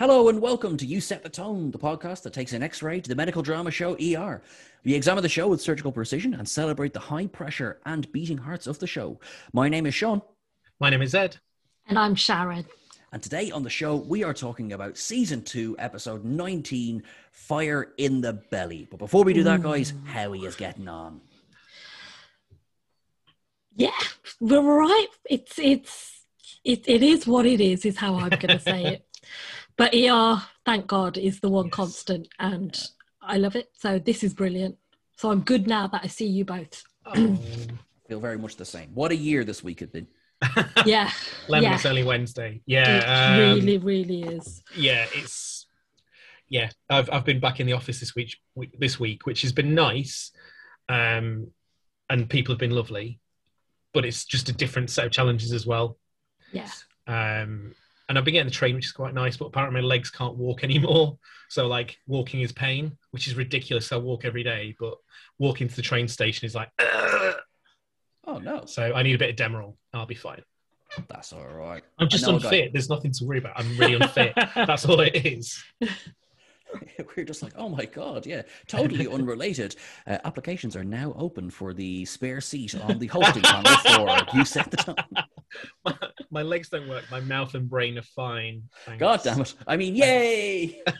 Hello and welcome to You Set the Tone, the podcast that takes an x ray to the medical drama show ER. We examine the show with surgical precision and celebrate the high pressure and beating hearts of the show. My name is Sean, My name is Ed. And I'm Sharan. and today on the show, we are talking about season two, episode 19 Fire in the Belly. But before we do that, guys, how he is getting on. Yeah, we're all right. It's it's it, it is what it is. Is how I'm going to say it. But ER, thank God, is the one Yes. constant, and I love it. So this is brilliant. So I'm good now that I see you both. Oh. Feel very much the same. What a year this week has been. Yeah, Lemon, yeah. it's only Wednesday. it Yeah, um, really, really is. yeah. It's yeah. I've I've been back in the office this week this week, which has been nice, um, and people have been lovely, but it's just a different set of challenges as well. Yeah, Um, and I've been getting the train, which is quite nice, but apparently my legs can't walk anymore. So like walking is pain, which is ridiculous. So I walk every day, but walking to the train station is like. "Ugh." Oh, no. So I need a bit of Demerol. I'll be fine. That's all right. I'm just I know a guy- unfit. There's nothing to worry about. I'm really unfit. That's all it is. We're just like, oh my god, yeah, totally unrelated. Uh, applications are now open for the spare seat on the hosting panel for you set the tone. My, my legs don't work. My mouth and brain are fine. Thanks. God damn it! I mean, yay!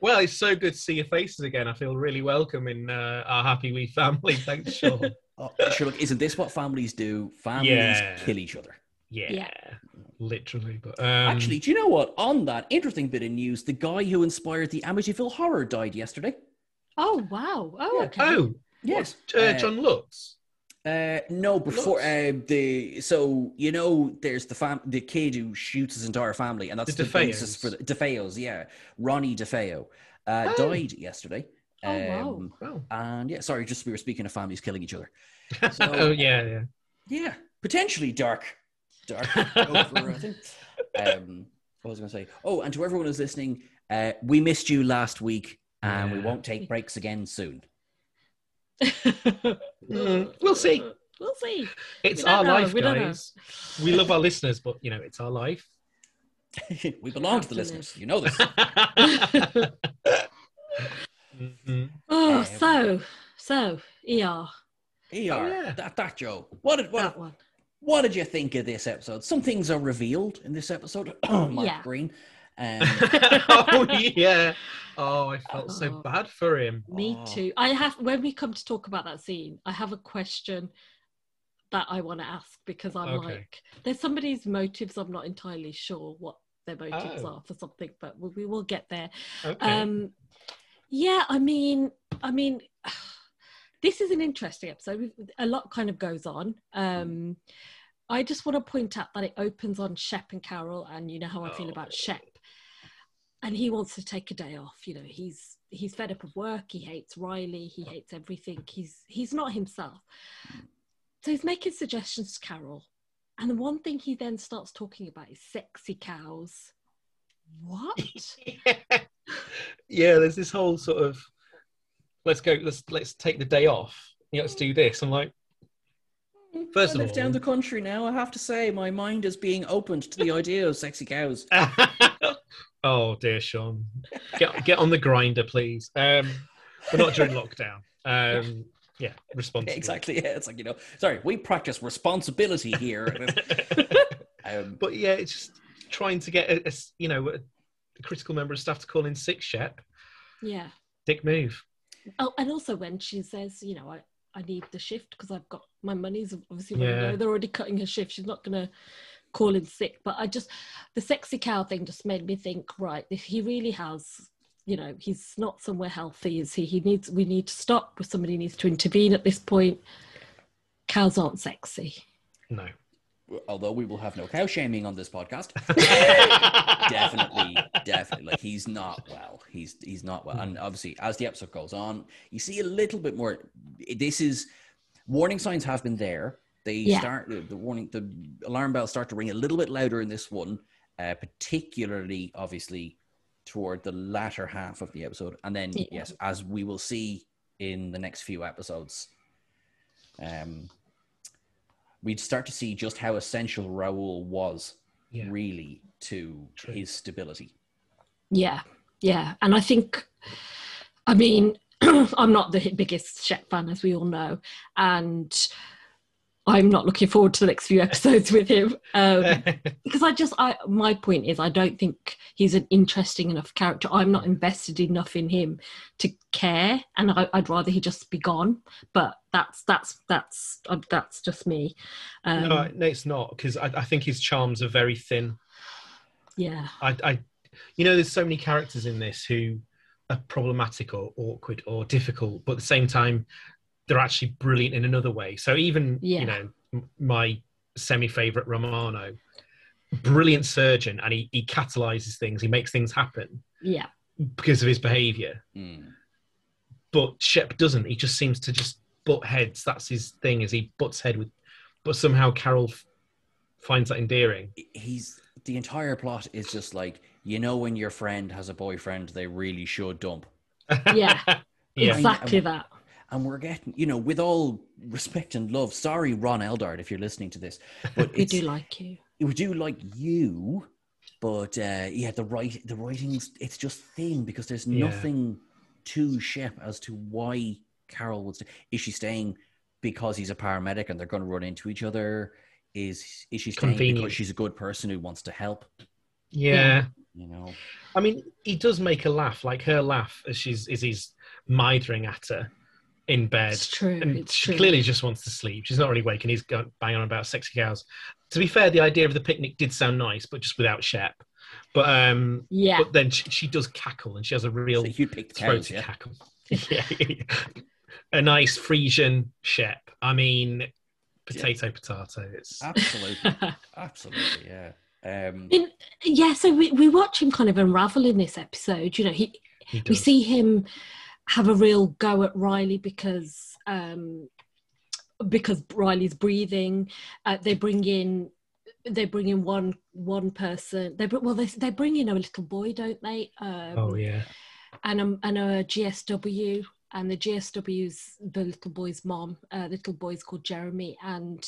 Well, it's so good to see your faces again. I feel really welcome in uh, our happy wee family. Thanks, Sean. Oh, sure, look, isn't this what families do? Families Yeah. kill each other. Yeah, Yeah. literally. But um, Actually, do you know what? On that interesting bit of news, the guy who inspired the Amityville Horror died yesterday. Oh wow. Oh Yeah. okay. oh, Yes, uh, Uh, John Lutz. Uh, no, before uh, the so you know, there's the fam the kid who shoots his entire family, and that's The the, basis for the DeFeos. Yeah, Ronnie DeFeo uh, Oh. died yesterday. Oh, wow. Um, Oh, And yeah, sorry, just we were speaking of families killing each other. oh yeah, yeah. Yeah, potentially dark, dark over. I think. Um, what was I going to say? Oh, and to everyone who's listening, uh, we missed you last week, and we won't take breaks again soon. Mm, we'll see. We'll see. It's We our know, life, we guys. We love our listeners, but you know, it's our life. we belong to the listeners. You know this. Mhm. Oh, Um, so so ER ER, yeah. that that Joe. What did what, that one. what did you think of this episode? Some things are revealed in this episode. Mike Yeah. Greene. Um, oh yeah. Oh, I felt so Oh. bad for him. Me Oh. too. I have when we come to talk about that scene, I have a question that I want to ask because I'm Okay. like, there's somebody's motives. I'm not entirely sure what their motives Oh. are for something, but we, we will get there. Okay. Um, yeah, I mean, I mean, this is an interesting episode. A lot kind of goes on. Um, I just want to point out that it opens on Shep and Carol, and you know how I feel about. Shep. And he wants to take a day off. You know, he's he's fed up of work. He hates Riley. He hates everything. He's he's not himself. So he's making suggestions to Carol, and the one thing he then starts talking about is sexy cows. What? yeah, there's this whole sort of let's go, let's let's take the day off. Yeah, let's do mm. this. I'm like, mm. First I of live down the country now. I have to say, my mind is being opened to the idea of sexy cows. oh dear, Sean, get get on the grinder, please. Um, but not during lockdown. Um, yeah, responsibly. exactly. Yeah, it's like you know. Sorry, we practice responsibility here. um, but yeah, it's just trying to get a you know a, a critical member of staff to call in sick. Shep, yeah. dick move. Oh, and also when she says, you know, I, I need the shift because I've got my money's obviously Yeah. They're already cutting her shift. She's not going to call in sick. But I just, the sexy cow thing just made me think, right, if he really has, you know, he's not somewhere healthy, is he? He needs, we need to stop. Somebody needs to intervene at this point. Cows aren't sexy. No. although we will have no cow shaming on this podcast. definitely, definitely. Like he's not well. He's he's not well. And obviously, as the episode goes on, you see a little bit more. This is warning signs have been there. They Yeah. start the warning. The alarm bells start to ring a little bit louder in this one, uh, particularly obviously toward the latter half of the episode. And then Yeah. yes, as we will see in the next few episodes, um, we'd start to see just how essential Raul was Yeah. really to True. his stability. Yeah, yeah, and I think, I mean, I'm not the biggest Shep fan, as we all know, and I'm not looking forward to the next few episodes with him um, because I just, I my point is, I don't think he's an interesting enough character. I'm not invested enough in him to care, and I, I'd rather he just be gone. But that's that's that's uh, that's just me. Um, no, no, it's not because I, I think his charms are very thin. yeah, I, I, you know, there's so many characters in this who are problematic or awkward or difficult, but at the same time, they're actually brilliant in another way. So even Yeah. you know, my semi-favorite Romano, brilliant surgeon, and he he catalyzes things, he makes things happen yeah, because of his behaviour. Mm. But Shep doesn't. He just seems to just butt heads. That's his thing. Is he butts head with, but somehow Carol f- finds that endearing. He's the entire plot is just like you know when your friend has a boyfriend they really should dump, Yeah. yeah. exactly that. And we're getting you know with all respect and love. Sorry, Ron Eldard, if you're listening to this, but We it's, do like you. we do like you, but uh, yeah, the right the writings it's just thin because there's Yeah. nothing to Shep as to why Carol would. Stay. Is she staying because he's a paramedic and they're going to run into each other? Is is she staying Convenient. because she's a good person who wants to help? yeah. You know, I mean, he does make her laugh. Like her laugh as she's as he's mithering at her in bed. It's true. and it's she true. clearly just wants to sleep. She's not really awake, and he's going bang on about sexy cows. To be fair, the idea of the picnic did sound nice, but just without Shep. But um, Yeah. but then she, she does cackle, and she has a real so you picked cows, throaty yeah. cackle. yeah, a nice Frisian Shep. I mean, potato, potato. It's Absolutely, absolutely, yeah. Um, In, yeah, so we, we watch him kind of unravel in this episode. You know, he he we see him have a real go at Riley because um, because Riley's breathing. Uh, they bring in they bring in one one person. They well they they bring in a little boy, don't they? Um, Oh yeah, and a, and a GSW, and the GSW's the little boy's mom. Uh, the little boy's called Jeremy, and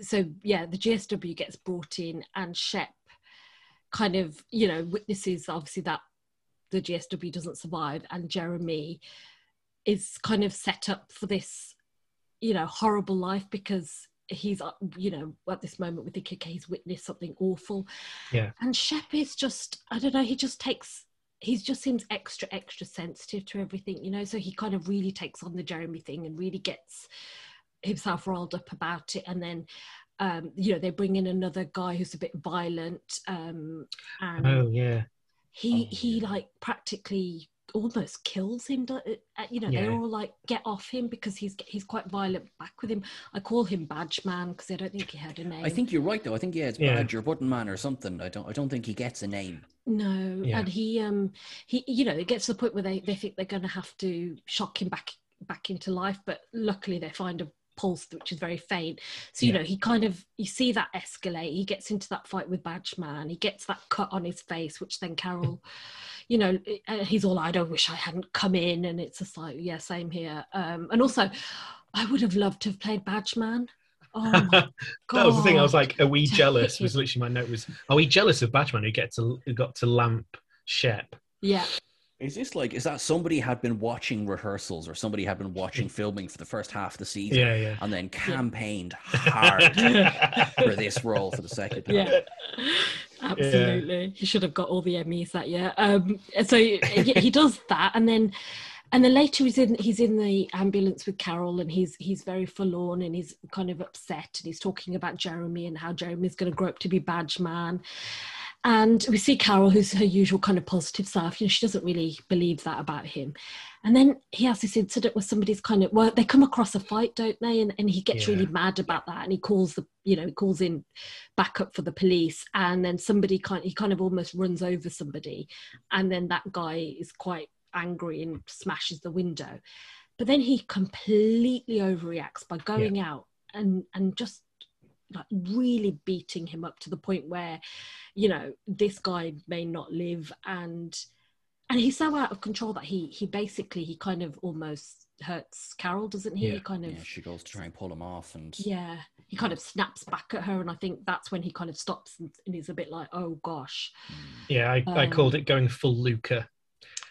so yeah, the GSW gets brought in, and Shep kind of you know witnesses obviously that the GSW doesn't survive, and Jeremy is kind of set up for this you know horrible life because he's uh, you know at this moment with the okay he's witnessed something awful Yeah. and shep is just i don't know he just takes he just seems extra extra sensitive to everything you know so he kind of really takes on the jeremy thing and really gets himself riled up about it and then um you know they bring in another guy who's a bit violent um and oh yeah. He Oh, he yeah. like practically almost kills him uh, you know they're all like get off him because he's he's quite violent back with him i call him badge man because i don't think he had a name I think you're right, though. I think yeah, it's Yeah. Badger Button Man or something. I don't. I don't think he gets a name. no Yeah. and he um he you know it gets to the point where they, they think they're going to have to shock him back back into life but luckily they find a pulse which is very faint so you Yeah. know he kind of you see that escalate he gets into that fight with badge man he gets that cut on his face which then carol you know uh, he's all i don't wish i hadn't come in and it's just like yeah same here um and also i would have loved to have played badge man oh that was the thing. I was like, "Are we jealous?" Was literally my note was, "Are we jealous of Batman who get to who got to lamp Shep?" yeah Is this like? Is that somebody had been watching rehearsals or somebody had been watching filming for the first half of the season Yeah, yeah. and then campaigned hard for this role for the second half? yeah absolutely he should have got all the emmys that year um so he, he does that and then and then later he's in he's in the ambulance with carol and he's he's very forlorn and he's kind of upset and he's talking about jeremy and how jeremy's going to grow up to be badge man and we see carol who's her usual kind of positive self. You know she doesn't really believe that about him. And then he has this incident where somebody's kind of well they come across a fight don't they? And, and he gets Yeah. really mad about that and he calls the you know he calls in backup for the police. And then somebody kind he kind of almost runs over somebody. And then that guy is quite angry and smashes the window. But then he completely overreacts by going out and and just like really beating him up to the point where you know this guy may not live and and he's so out of control that he he basically he kind of almost hurts Carol, doesn't he? Yeah. He kind of Yeah, she goes to try and pull him off, and yeah, he kind of snaps back at her, and I think that's when he kind of stops and, and he's a bit like, "Oh gosh, Yeah, I, I Um, called it going full Luka.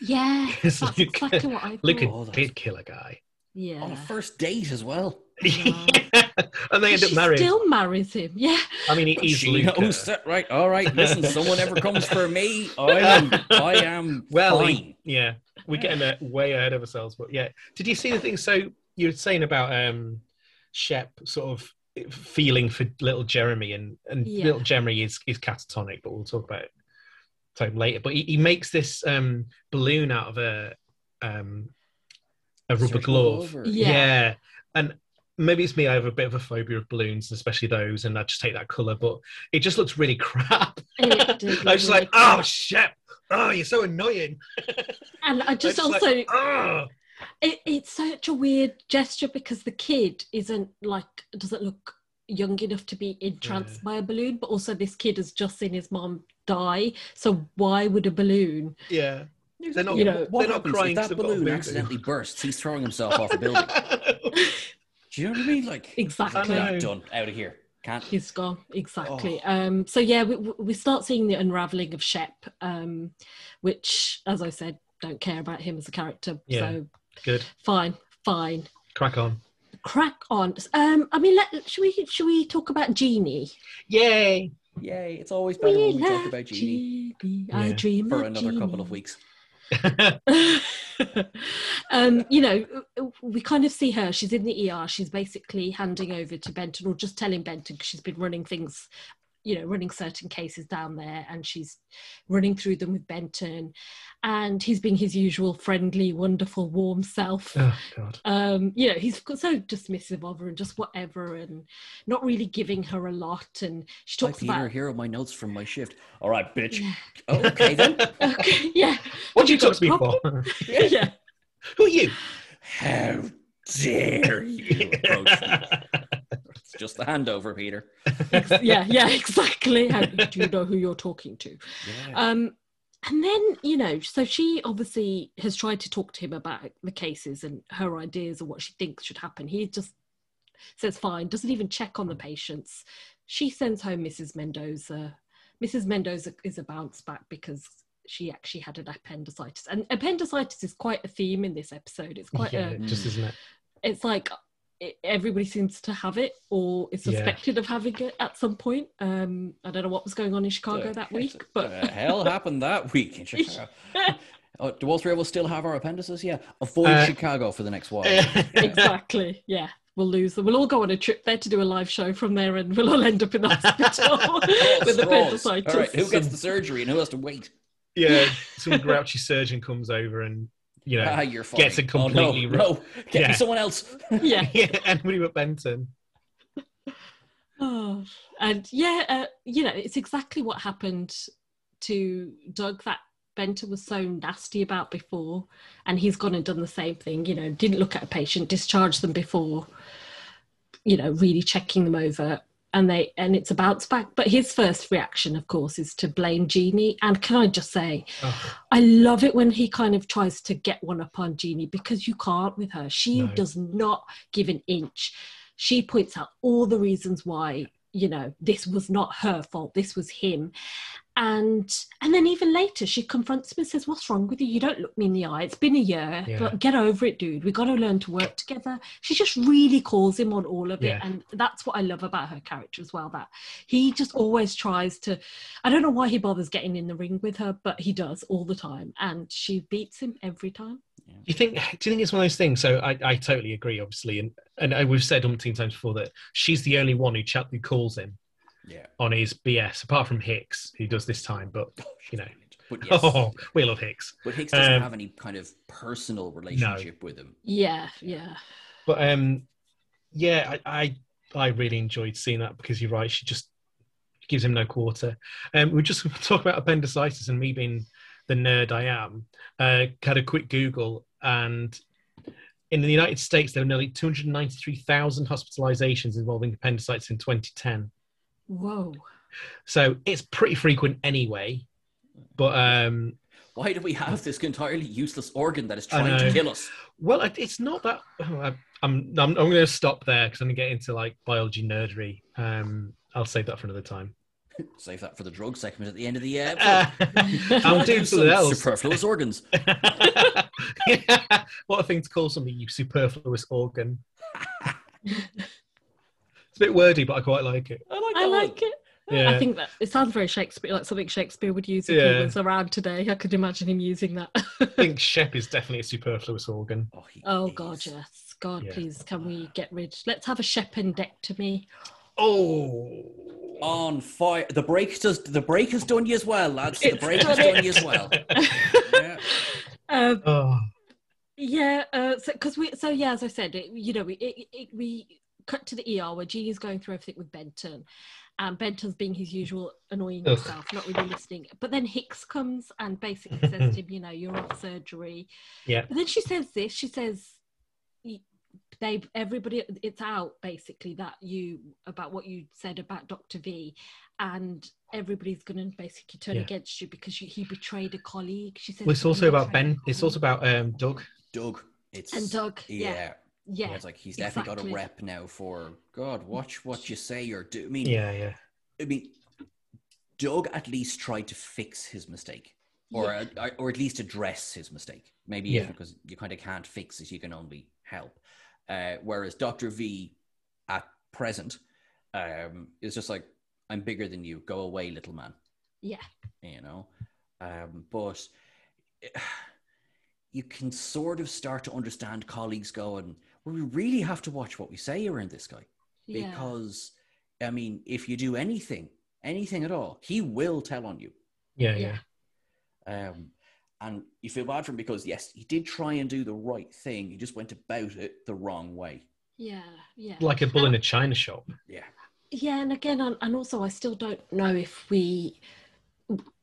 yeah." It's That's Luka- exactly what I thought. Luka Oh, that's- did kill a guy. yeah, on a first date as well. Yeah. and they end up she married. still marries him. Yeah, I mean, he, he's She Luka. knows that, right? All right, listen. someone ever comes for me, I am, I am Well, fine. he- yeah, we're getting uh, way ahead of ourselves, but yeah. Did you see the thing? So you were saying about um, Shep sort of feeling for little Jeremy, and and Yeah. little Jeremy is is catatonic, but we'll talk about it talk later. But he, he makes this um, balloon out of a um, a rubber Surgical glove. glove Yeah. Yeah. And maybe it's me, I have a bit of a phobia of balloons, especially those, and I just take that colour, but it just looks really crap. I was just like, oh, shit. Oh, you're so annoying. and I just It's like, also "Oh." it, it's such a weird gesture because the kid isn't like doesn't look young enough to be entranced by a balloon, but also this kid has just seen his mom die. So why would a balloon? Yeah. They're not, You know, they're not crying if 'cause that they've got a balloon accidentally bursts? He's throwing himself off a building. Do you know what I mean? Like Exactly. I know. done out of here. Can't. He's gone exactly. Oh. Um, so yeah, we, we start seeing the unraveling of Shep, um, which, as I said, don't care about him as a character. Yeah. So Good. fine, fine. Crack on. Crack on. Um, I mean, let, should we should we talk about Jeanie? Yay. Yay! It's always better when we talk love about Jeanie Jeanie. I Yeah. dream for of another couple of weeks. um, you know, we kind of see her. She's in the ER. She's basically handing over to Benton, or just telling Benton because she's been running things, you know, running certain cases down there, and she's running through them with Benton, and he's being his usual friendly, wonderful, warm self. oh, God. Um, you know, he's so dismissive of her and just whatever, and not really giving her a lot. And she Hi, talks Peter. about. Here are my notes from my shift. All right, bitch. Yeah. Oh, okay then. Okay, yeah, What do you got talk to me a for? yeah. Who are you? How dare you approach me? It's just the handover, Peter. Yeah, yeah, exactly. How do you know who you're talking to? Yeah. Um, and then you know, so she obviously has tried to talk to him about the cases and her ideas of what she thinks should happen. He just says fine, doesn't even check on the patients. She sends home Mrs. Mendoza. Mrs. Mendoza is a bounce back because she actually had an appendicitis, and appendicitis is quite a theme in this episode. It's quite yeah, a just isn't it? it's like it, everybody seems to have it or is Yeah. suspected of having it at some point. Um, I don't know what was going on in Chicago that week, but the hell happened that week in Chicago? Oh, do all three of us still have our appendices? Yeah. Avoid Uh, Chicago for the next while. exactly, yeah. We'll lose them. We'll all go on a trip there to do a live show from there, and we'll all end up in the hospital with straws. appendicitis. All right, who gets the surgery and who has to wait? yeah, some grouchy surgeon comes over and, you know, Ah, you're fine. gets it Oh, completely no, wrong. no. Get Yeah. me someone else. yeah. yeah, anybody but Benton. Oh, and yeah, uh, you know, it's exactly what happened to Doug that Benton was so nasty about before, and he's gone and done the same thing. You know, didn't look at a patient, discharged them before, you know, really checking them over, and they and it's a bounce back. But his first reaction, of course, is to blame Jeanie. And can I just say, Oh, I love it when he kind of tries to get one up on Jeanie because you can't with her. She No. does not give an inch. She points out all the reasons why, you know, this was not her fault, this was him. And and then even later she confronts him and says, What's wrong with you? You don't look me in the eye. It's been a year. Yeah. But get over it, dude. We gotta learn to work together. She just really calls him on all of it. And that's what I love about her character as well. That he just always tries to I don't know why he bothers getting in the ring with her, but he does all the time, and she beats him every time. Do you think? Do you think it's one of those things? So I, I totally agree, obviously, and and we've said umpteen times before that she's the only one who chat who calls him Yeah. on his BS, apart from Hicks, who does this time. But you know, But yes. oh, we love Hicks. But Hicks doesn't Um, have any kind of personal relationship with him. Yeah, yeah, But um, yeah, I, I I really enjoyed seeing that because you're right. She just gives him no quarter. Um, we just talk about appendicitis and me being the nerd I am. Uh, had a quick Google and. In the United States, there were nearly 293,000 hospitalizations involving appendicitis in 2010. whoa, So it's pretty frequent anyway. But um, Why do we have this entirely useless organ that is trying to kill us? Well, it's not that. oh, I, I'm I'm, I'm going to stop there because I'm going to get into like biology nerdery. Um, I'll save that for another time. Save that for the drug segment at the end of the year. Uh. I'm Wanna doing do something else. Superfluous organs. what a thing to call something you superfluous organ. It's a bit wordy, but I quite like it. I like I like it. Yeah. I think that it sounds very Shakespeare, like something Shakespeare would use if Yeah. he was around today. I could imagine him using that. I think Shep is definitely a superfluous organ. Oh, he oh. God, yes. God, Yeah. please, can we get rid? Let's have a Shep shependectomy. Oh, On fire. The break does. The break has done you as well, lads. The It's break has done you as well. Yeah. um, oh. Yeah, uh, so because we, so yeah, as I said, it, you know, we it, it, we cut to the ER where Jeanie's going through everything with Benton, and Benton's being his usual annoying Ugh. self, not really listening. But then Hicks comes and basically says to him, you know, you're off surgery. Yeah. But then she says this. She says, y- "They, everybody, it's out basically that you about what you said about Doctor V." And everybody's going to basically turn Yeah. against you because you, he betrayed a colleague. She said, Well, it's also about Ben. It's also about um, Doug. Doug. It's and Doug. Yeah. Yeah, Yeah, yeah. it's like he's definitely got a rep now for God. Watch what you say or do. I mean, Yeah, yeah. I mean, Doug at least tried to fix his mistake, or uh, or at least address his mistake. Maybe Yeah. even because you kind of can't fix it, you can only help. Uh, whereas Doctor V, at present, um, is just like, "I'm bigger than you. Go away, little man." Yeah. You know, um, but you can sort of start to understand colleagues going, "Well, we really have to watch what we say around this guy." Yeah. because I mean, if you do anything, anything at all, he will tell on you. Yeah, Yeah. yeah. Um, and you feel bad for him because yes, he did try and do the right thing. He just went about it the wrong way. yeah, yeah, Like a bull in a china shop. Yeah, yeah. And again, and and also, I still don't know if we.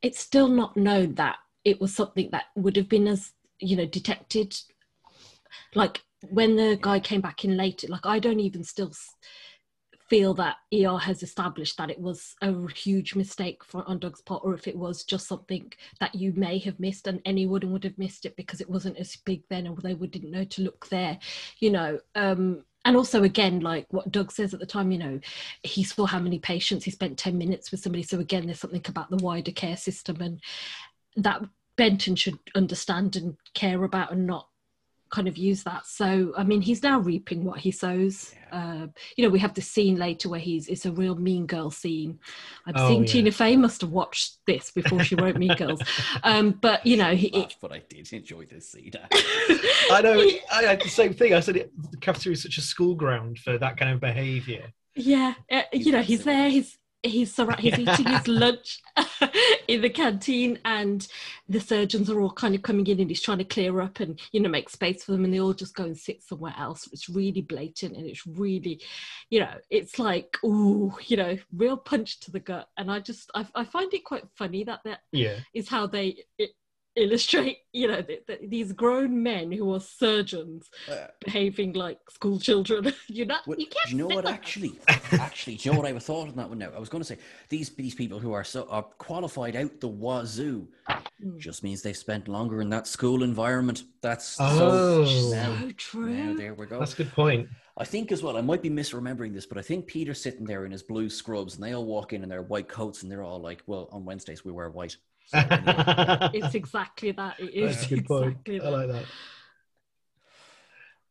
It's still not known that it was something that would have been as you know detected. Like when the guy came back in later, like I don't even still s- feel that ER has established that it was a huge mistake for on Doug's part, or if it was just something that you may have missed and anyone would have missed it because it wasn't as big then, or they didn't know to look there, you know. Um, and also, again, like what Doug says at the time, you know, he saw how many patients he spent 10 minutes with somebody. So, again, there's something about the wider care system and that Benton should understand and care about and not kind of use that. So, I mean, he's now reaping what he sows. Uh, you know, we have this scene later where he's, it's a real mean girl scene. I'm Oh, seeing yeah. Tina Fey must have watched this before she wrote Mean Girls. Um, but, you know, he, Laughed, but I did enjoy this scene. I know. I had the same thing. I said it, the cafeteria is such a school ground for that kind of behaviour. Yeah, uh, you know, he's there. He's he's he's eating his lunch in the canteen, and the surgeons are all kind of coming in, and he's trying to clear up and you know make space for them, and they all just go and sit somewhere else. It's really blatant, and it's really, you know, it's like ooh, you know, real punch to the gut. And I just I, I find it quite funny that that Yeah. is how they. i illustrate you know th- th- these grown men who are surgeons Uh, behaving like school children you're not Well, you can't do you know what? that. Actually, actually, do you know what I thought on that one? Now, I was going to say these these people who are so are qualified out the wazoo Mm. just means they've spent longer in that school environment. That's Oh. so. Now, so true now there we go. That's a good point. I think as well. I might be misremembering this, but I think Peter's sitting there in his blue scrubs, and they all walk in in their white coats, and they're all like, "Well, on Wednesdays we wear white." So, anyway. it's exactly that. It is That's a good point. exactly I like that.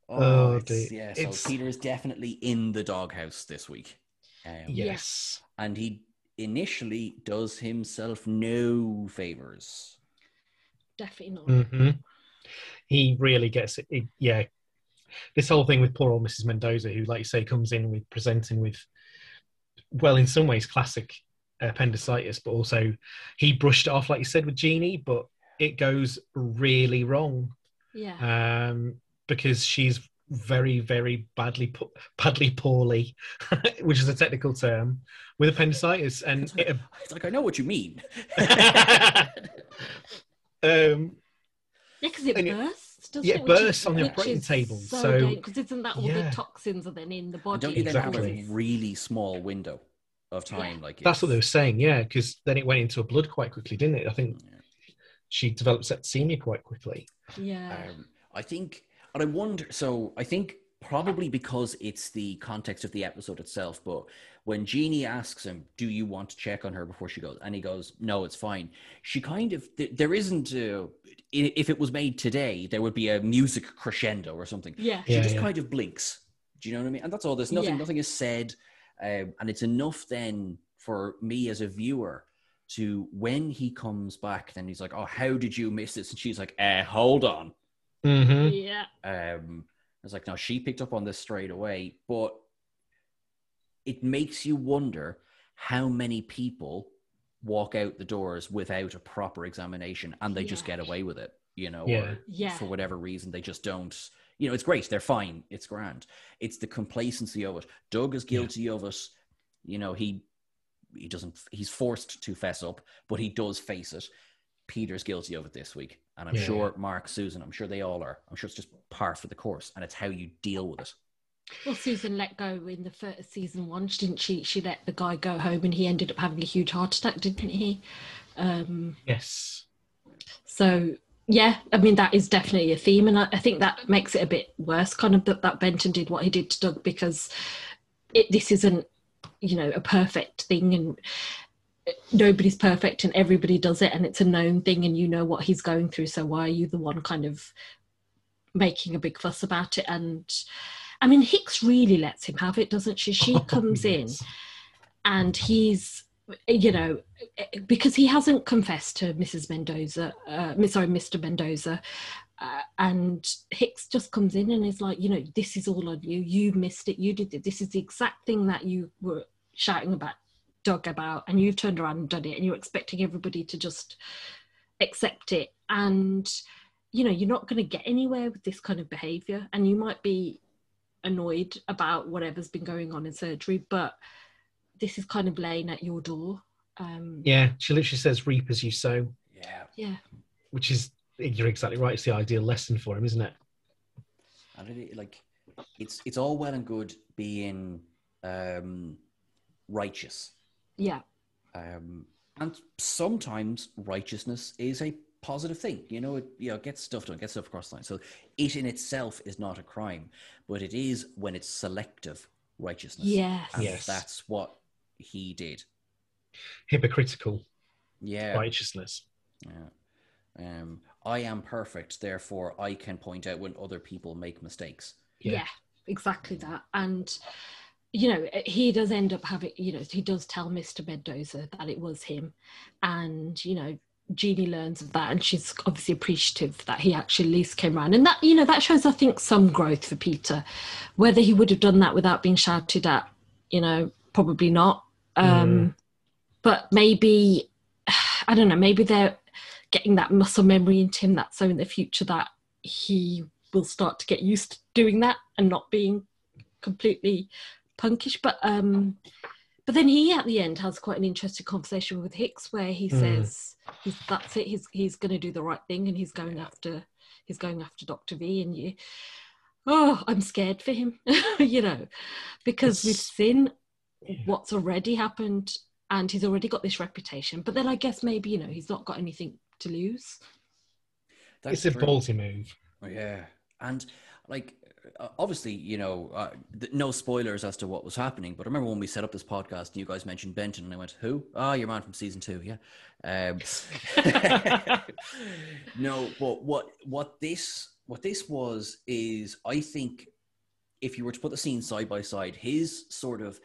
oh, Oh, it's, dear. yeah. So It's- Peter is definitely in the doghouse this week. Um, Yes. and he initially does himself no favors. Definitely not. hmm He really gets it. He- yeah. This whole thing with poor old Mrs. Mendoza, who, like you say, comes in with presenting with, well, in some ways, classic appendicitis, but also he brushed it off, like you said, with Jeanie, but it goes really wrong Yeah. um, because she's very, very badly, po- badly poorly, which is a technical term, with appendicitis, and it, It's like I know what you mean. um, Yeah, because it and it- bursts, doesn't yeah, it? it bursts is- on the which operating table, So, so- because isn't that all yeah. the toxins are then in the And body? don't you then have Exactly. a really small window of time? Like that's what they were saying, yeah, because then it went into a blood quite quickly, didn't it? I think Yeah. she developed septicemia quite quickly. Yeah. Um, I think, and I wonder. So I think probably because it's the context of the episode itself. But when Jeanie asks him, "Do you want to check on her before she goes?" and he goes, "No, it's fine." She kind of th- there isn't a, i- if it was made today, there would be a music crescendo or something. yeah. She Yeah, just yeah. kind of blinks. Do you know what I mean? And that's all. There's nothing. Yeah. Nothing is said, um, and it's enough then for me as a viewer to when he comes back, then he's like, "Oh, how did you miss this?" And she's like, "Uh, hold on." hmm Yeah. Um, I was like, no, she picked up on this straight away, but it makes you wonder how many people walk out the doors without a proper examination and they just get away with it, you know, Yeah. or Yeah. for whatever reason they just don't. You know, it's great, they're fine, it's grand. It's the complacency of it. Doug is Yeah. guilty of it. You know, he he doesn't he's forced to fess up, but he does face it. Peter's guilty of it this week. And I'm Yeah. sure Mark, Susan, I'm sure they all are. I'm sure it's just par for the course. And it's how you deal with it. Well, Susan let go in the first season one, didn't she? She let the guy go home, and he ended up having a huge heart attack, didn't he? Um, Yes. so yeah, I mean that is definitely a theme, and I, I think that makes it a bit worse, kind of that, that Benton did what he did to Doug because it, this isn't, you know, a perfect thing, and nobody's perfect, and everybody does it, and it's a known thing, and you know what he's going through. So why are you the one kind of making a big fuss about it? And I mean, Hicks really lets him have it, doesn't she? She comes in and he's you know because he hasn't confessed to mrs mendoza uh sorry mr mendoza uh, and hicks just comes in and is like you know this is all on you. You missed it. You did it. This is the exact thing that you were shouting about doug about and you've turned around and done it and you're expecting everybody to just accept it. And you know you're not going to get anywhere with this kind of behavior and you might be annoyed about whatever's been going on in surgery but this is kind of laying at your door. Um, Yeah, she literally says, "Reap as you sow," Yeah. yeah, which is you're exactly right. It's the ideal lesson for him, isn't it? And it, like, it's it's all well and good being um, righteous. yeah, Um, and sometimes righteousness is a positive thing. You know, it you know, gets stuff done, gets stuff across the line. So it in itself is not a crime, but it is when it's selective righteousness. yes, And Yes. that's what he did. Hypocritical Yeah. righteousness. Yeah. Um, I am perfect, therefore I can point out when other people make mistakes. yeah, Yeah. exactly that. And you know, he does end up having, you know, he does tell Mr. Mendoza that it was him, and you know, Jeanie learns of that, and she's obviously appreciative that he actually at least came around, and that you know that shows, I think, some growth for Peter. Whether he would have done that without being shouted at, you know, probably not. Um, But maybe, I don't know, maybe they're getting that muscle memory into him that so in the future that he will start to get used to doing that and not being completely punkish. But um, but then he at the end has quite an interesting conversation with Hicks where he Mm. says he's that's it. He's he's going to do the right thing and he's going after he's going after Doctor V and you. Oh, I'm scared for him, you know, because we've It's- seen Yeah. what's already happened and he's already got this reputation. But then I guess maybe you know he's not got anything to lose. it's a true. ballsy move. Yeah, and like uh, obviously, you know, uh, th- no spoilers as to what was happening. But I remember when we set up this podcast, and you guys mentioned Benton, and I went, "Who? Ah, your man from season two, yeah." Um, no, but what what this what this was is, I think, if you were to put the scenes side by side, his sort of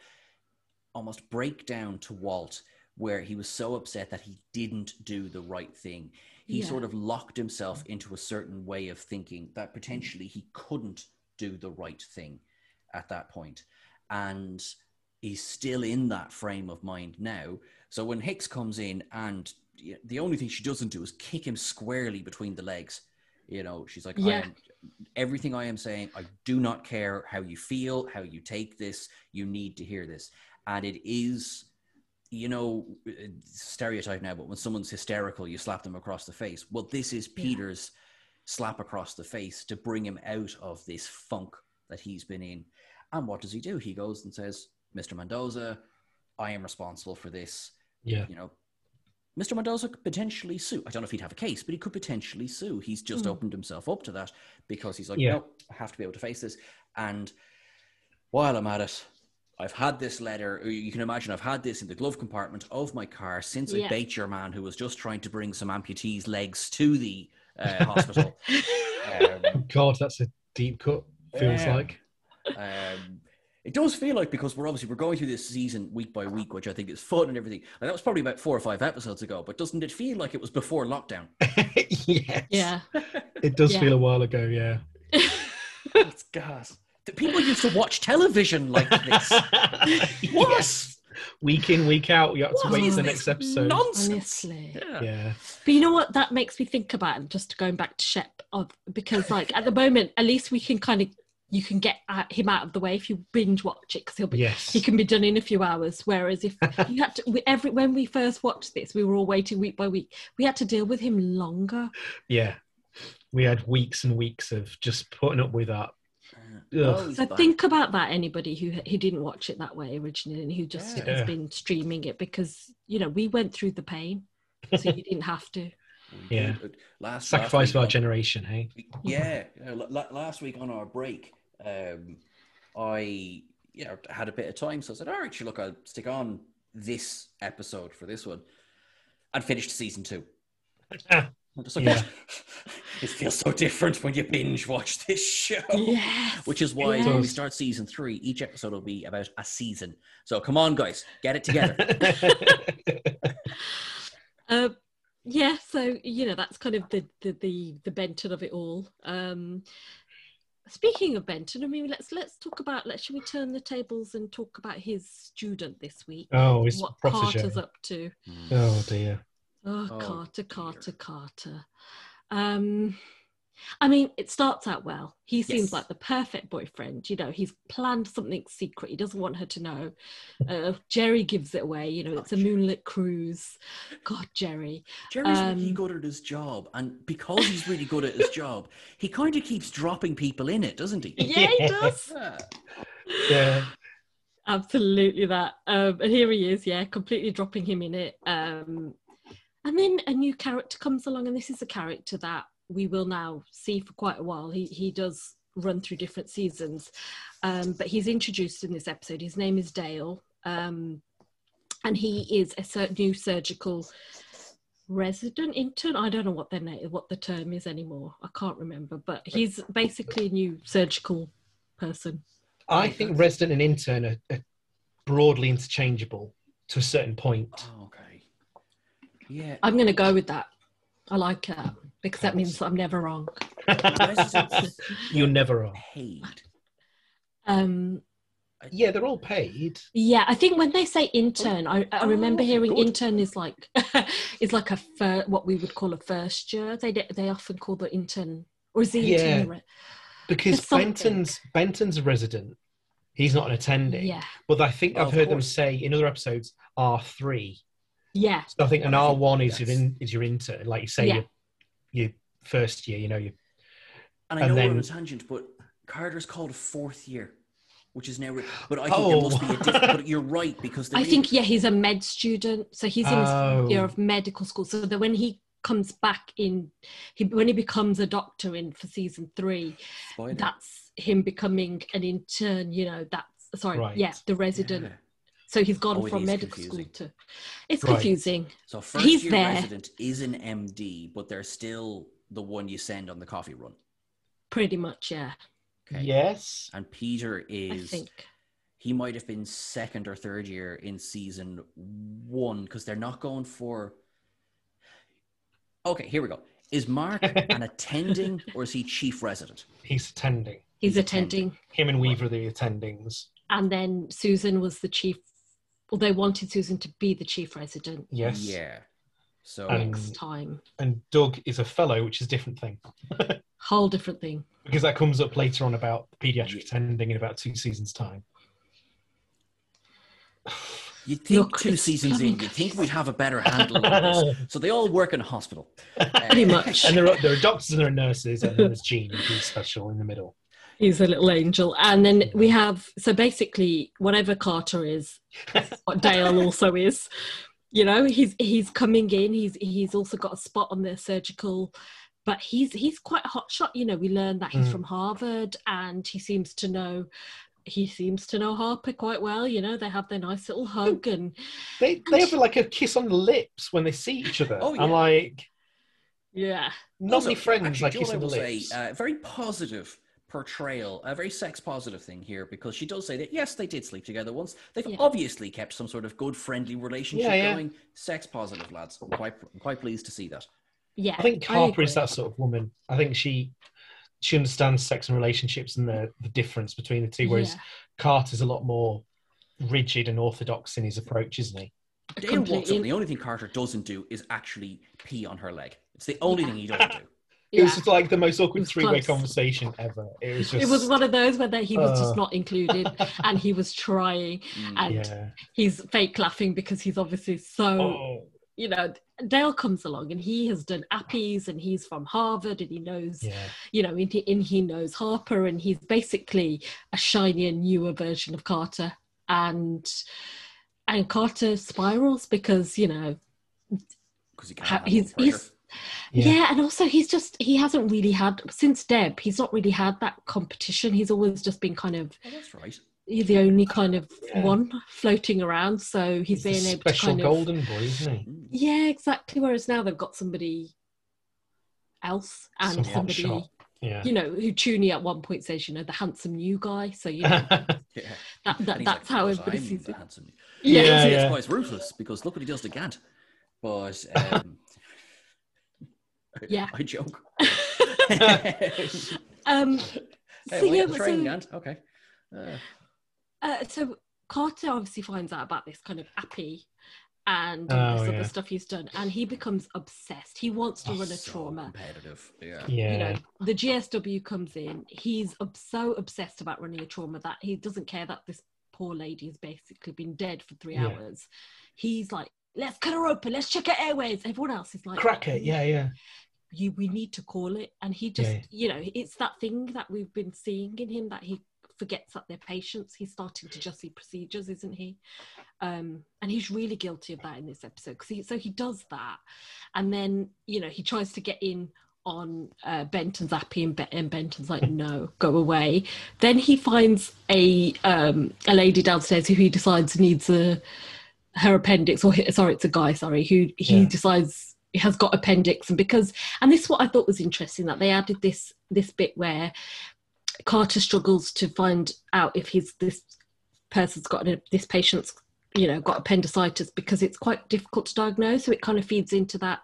almost breakdown to Walt, where he was so upset that he didn't do the right thing. He Yeah. sort of locked himself into a certain way of thinking that potentially he couldn't do the right thing at that point. And he's still in that frame of mind now. So when hicks comes in and the only thing she doesn't do is kick him squarely between the legs you know she's like I am, everything i am saying i do not care how you feel how you take this you need to hear this and it is you know, stereotype now, but when someone's hysterical, you slap them across the face. Well, this is Yeah. Peter's slap across the face to bring him out of this funk that he's been in. And what does he do? He goes and says, Mr. Mendoza, I am responsible for this. Yeah. You know, Mr. Mendoza could potentially sue. I don't know if he'd have a case, but he could potentially sue. He's just Mm. opened himself up to that because he's like, Yeah. no, I have to be able to face this. And while I'm at it, I've had this letter. or You can imagine I've had this in the glove compartment of my car since I Yeah. bait your man who was just trying to bring some amputees' legs to the uh, hospital. um, God, that's a deep cut. Feels Yeah. like. um, it does feel like because we're obviously we're going through this season week by week, which I think is fun and everything. And that was probably about four or five episodes ago. But doesn't it feel like it was before lockdown? yes. yeah. It does Yeah. feel a while ago. Yeah. it's gas. The people used to watch television like this. What? Yes. Week in, week out, you have to wait for the next episode. Nonsense. Honestly. Yeah. yeah. But you know what that makes me think about? And just going back to Shep, of because like at the moment, at least we can kind of you can get at him out of the way if you binge watch it because he'll be Yes. he can be done in a few hours. Whereas if you had to, we, every when we first watched this, we were all waiting week by week. We had to deal with him longer. Yeah. We had weeks and weeks of just putting up with that. Oh, Ugh. So think about that. Anybody who who didn't watch it that way originally and who just Yeah. has been streaming it because you know we went through the pain, so you didn't have to. Yeah. Last Sacrifice last of our on- generation, hey? Yeah, yeah, la- la- last week on our break, um, I you know had a bit of time, so I said, "All right, sure, look, I'll stick on this episode for this one," and finished season two. I'm just like, Yeah. it feels so different when you binge watch this show. Yes, Which is why yes. when we start season three, each episode will be about a season. So come on, guys, get it together. Uh, yeah, so you know that's kind of the the the, the Benton of it all. Um, speaking of Benton, I mean, let's let's talk about. Let's should we turn the tables and talk about his student this week? oh, his what protege. Carter's up to? Oh, dear. Oh, Oh, Carter, dear. Carter, Carter. Um, I mean, it starts out well. He seems Yes. like the perfect boyfriend. You know, he's planned something secret. He doesn't want her to know. Uh, Jerry gives it away. You know, it's a moonlit cruise. God, Jerry. Jerry's really Um, good at his job, and because he's really good at his job, he kind of keeps dropping people in it, doesn't he? Yeah, he does. Yeah. Yeah. Absolutely that. Um, and here he is, yeah, completely dropping him in it. Um, and then a new character comes along, and this is a character that we will now see for quite a while. He he does run through different seasons, um, but he's introduced in this episode. His name is Dale, um, and he is a sur- new surgical resident intern. I don't know what their name, what the term is anymore. I can't remember, but he's basically a new surgical person. I think resident and intern are, are broadly interchangeable to a certain point. Oh, okay. Yeah. I'm going to go with that. I like that because that means I'm never wrong. You're never wrong. paid. Um, Yeah, they're all paid. yeah, I think when they say intern, I, I Oh, remember hearing good. intern is like is like a fir- what we would call a first year. They d- they often call the intern or is the Yeah. intern? re- Because Benton's Benton's a resident. He's not an attending. Yeah, But I think Oh, I've of heard them say in other episodes R three. Yeah, So I think an R one is your in, is your intern, like you say Yeah. your your first year. You know you. And I And know we're on a tangent, but Carter's called fourth year, which is now. But I think Oh. there must be a oh. different. But you're right because I is- think yeah, he's a med student, so he's in his fourth year Oh. of medical school. So that when he comes back in, he when he becomes a doctor in for season three, Spoiler. that's him becoming an intern. You know, that's sorry, Right. yeah, the resident. Yeah. So he's gone Oh, from medical confusing. school to. It's Right. confusing. So first He's year there. resident is an MD, but they're still the one you send on the coffee run. Pretty much, yeah. Okay. Yes. And Peter I is think. he might have been second or third year in season one because they're not going for. Okay, here we go. Is Mark an attending or is he chief resident? He's attending. He's He's attending. attending. Him and Weaver are the attendings. And then Susan was the chief. Well, they wanted Susan to be the chief resident Yes. Yeah. So And- next time. And Doug is a fellow, which is a different thing Whole different thing. because that comes up later on about pediatric Yeah. attending in about two seasons' time. you'd think Look, two it's seasons in, you'd think we'd have a better handle on this. So they all work in a hospital. Pretty much. And there are, there are doctors and there are nurses, and then there's Jean, who's special in the middle. He's a little angel. And then we have, so basically, whatever Carter is, what Dale also is. you know he's he's coming in he's he's also got a spot on the surgical but he's he's quite a hot shot you know we learned that he's Mm. from harvard and he seems to know he seems to know harper quite well you know they have their nice little hug and They they have like a kiss on the lips when they see each other. Oh, yeah. I'm like, yeah not Also, many friends actually, like Joel, kissing the will say, lips. uh, very positive portrayal, a very sex positive thing here because she does say that yes, they did sleep together once. They've Yeah. obviously kept some sort of good friendly relationship Yeah, yeah. going. Sex positive, lads. I'm quite I'm quite pleased to see that. yeah I think Harper is that sort of woman. I think she she understands sex and relationships and the, the difference between the two. Whereas Yeah, Carter's a lot more rigid and orthodox in his approach, isn't he? Dale walks up, completely- and the only thing Carter doesn't do is actually pee on her leg. It's the only Yeah. thing he doesn't do. It was just like the most awkward three way conversation ever. It was just it was one of those where he was Uh. just not included and he was trying Mm. and yeah. he's fake laughing because he's obviously so Oh, you know dale comes along and he has done appies and he's from harvard and he knows yeah. you know and he, and he knows harper and he's basically a shinier newer version of carter and and carter spirals because you know because he can't ha- he's he's pressure. Yeah. yeah. and also he's just he hasn't really had since deb he's not really had that competition he's always just been kind of Oh, that's right. he's the only kind of Yeah. one floating around so he's, He's the being able to special kind of golden boy, isn't he? Yeah exactly whereas now they've got somebody else and Some somebody. Yeah. you know who Chuny at one point says you know the handsome new guy so you know Yeah. that, that that's like, how everybody sees the it handsome yeah, Yeah, See, yeah. it's quite ruthless because look what he does to Gant. But um, Yeah. I joke. hey, um so well, yeah yeah, train so, Okay. Uh, uh, so Carter obviously finds out about this kind of appy and Oh, all this yeah. other stuff he's done and he becomes obsessed he wants to oh, run a so trauma competitive. Yeah. yeah. you know the gsw comes in he's ob- so obsessed about running a trauma that he doesn't care that this poor lady has basically been dead for three Yeah. hours he's like let's cut her open. Let's check her airways everyone else is like Crack it. Yeah, yeah. you we need to call it. And he just Yeah. you know it's that thing that we've been seeing in him that he forgets that they're patients. He's starting to just see procedures isn't he? Um and he's really guilty of that in this episode because he so he does that. And then you know he tries to get in on uh, Benton's appy and, Be- and Benton's like no go away. Then he finds a um a lady downstairs who he decides needs a her appendix or sorry it's a guy sorry who he Yeah. decides has got appendix and because and this is what I thought was interesting that they added this this bit where Carter struggles to find out if he's this person's got an, this patient's you know got appendicitis because it's quite difficult to diagnose so it kind of feeds into that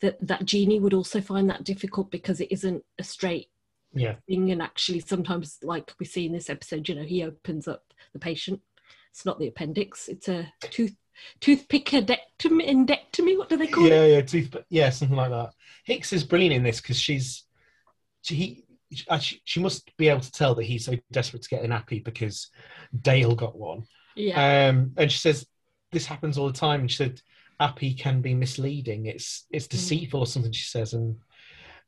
that that Jeanie would also find that difficult because it isn't a straight Yeah. thing and actually sometimes like we see in this episode you know he opens up the patient it's not the appendix it's a tooth toothpick endectomy what do they call it Yeah, yeah, tooth, yeah, something like that. Hicks is brilliant in this because she's she, he, she, she must be able to tell that he's so desperate to get an appy because Dale got one. yeah Um, and she says this happens all the time. And she said appy can be misleading. It's it's deceitful or something. She says and.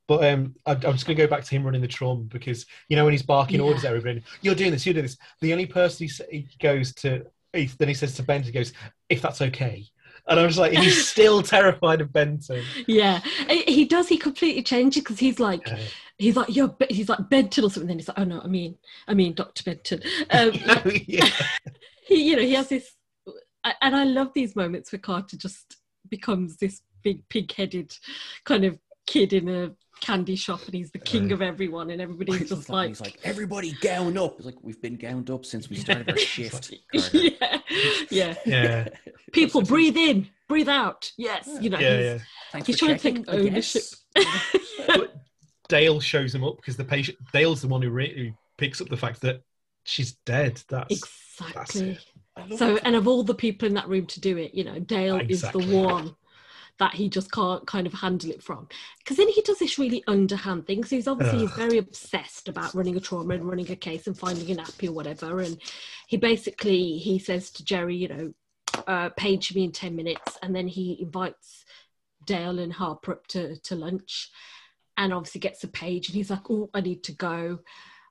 But um, I, I'm just going to go back to him running the trauma because you know when he's barking Yeah. orders at everybody, you're doing this, you're doing this. The only person he, he goes to, he, then he says to Benton, he goes, "If that's okay," and I'm just like, he's still terrified of Benton. yeah he does he completely changes because he's like he's like you're Be-" he's like benton or something then he's like oh no i mean i mean dr benton um yeah. he you know he has this and i love these moments where carter just becomes this big pig-headed kind of kid in a candy shop and he's the king Uh, of everyone and everybody's just like, like, he's like, everybody gown up. It's like we've been gowned up since we started our shift. yeah yeah Yeah. people breathe in breathe out yes you know Yeah, he's, yeah. Thanks He's for trying to take ownership. But Dale shows him up because the patient Dale's the one who, re- who picks up the fact that she's dead. That's exactly it. So it. and of all the people in that room to do it you know dale Exactly. is the one that he just can't kind of handle it from because then he does this really underhand thing so he's obviously he's very obsessed about running a trauma and running a case and finding an appy or whatever and he basically he says to jerry you know uh, page me in 10 minutes and then he invites dale and harper up to, to lunch and obviously gets a page and he's like oh i need to go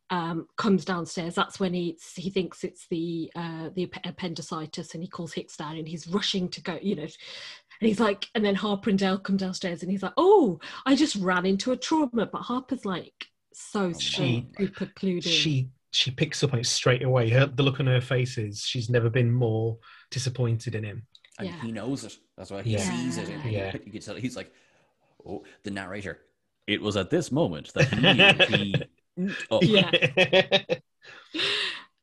um, comes downstairs. That's when he he thinks it's the uh, the appendicitis, and he calls Hicks down, and he's rushing to go. You know, and he's like, and then Harper and Dale come downstairs, and he's like, "Oh, I just ran into a trauma," but Harper's like so She- super clued in. She she picks up on it straight away. Her, the look on her face is she's never been more disappointed in him. and Yeah. he knows it. That's why he Yeah. sees it. And Yeah. you can tell he's like, oh, the narrator. It was at this moment that he knew he. Oh, Yeah.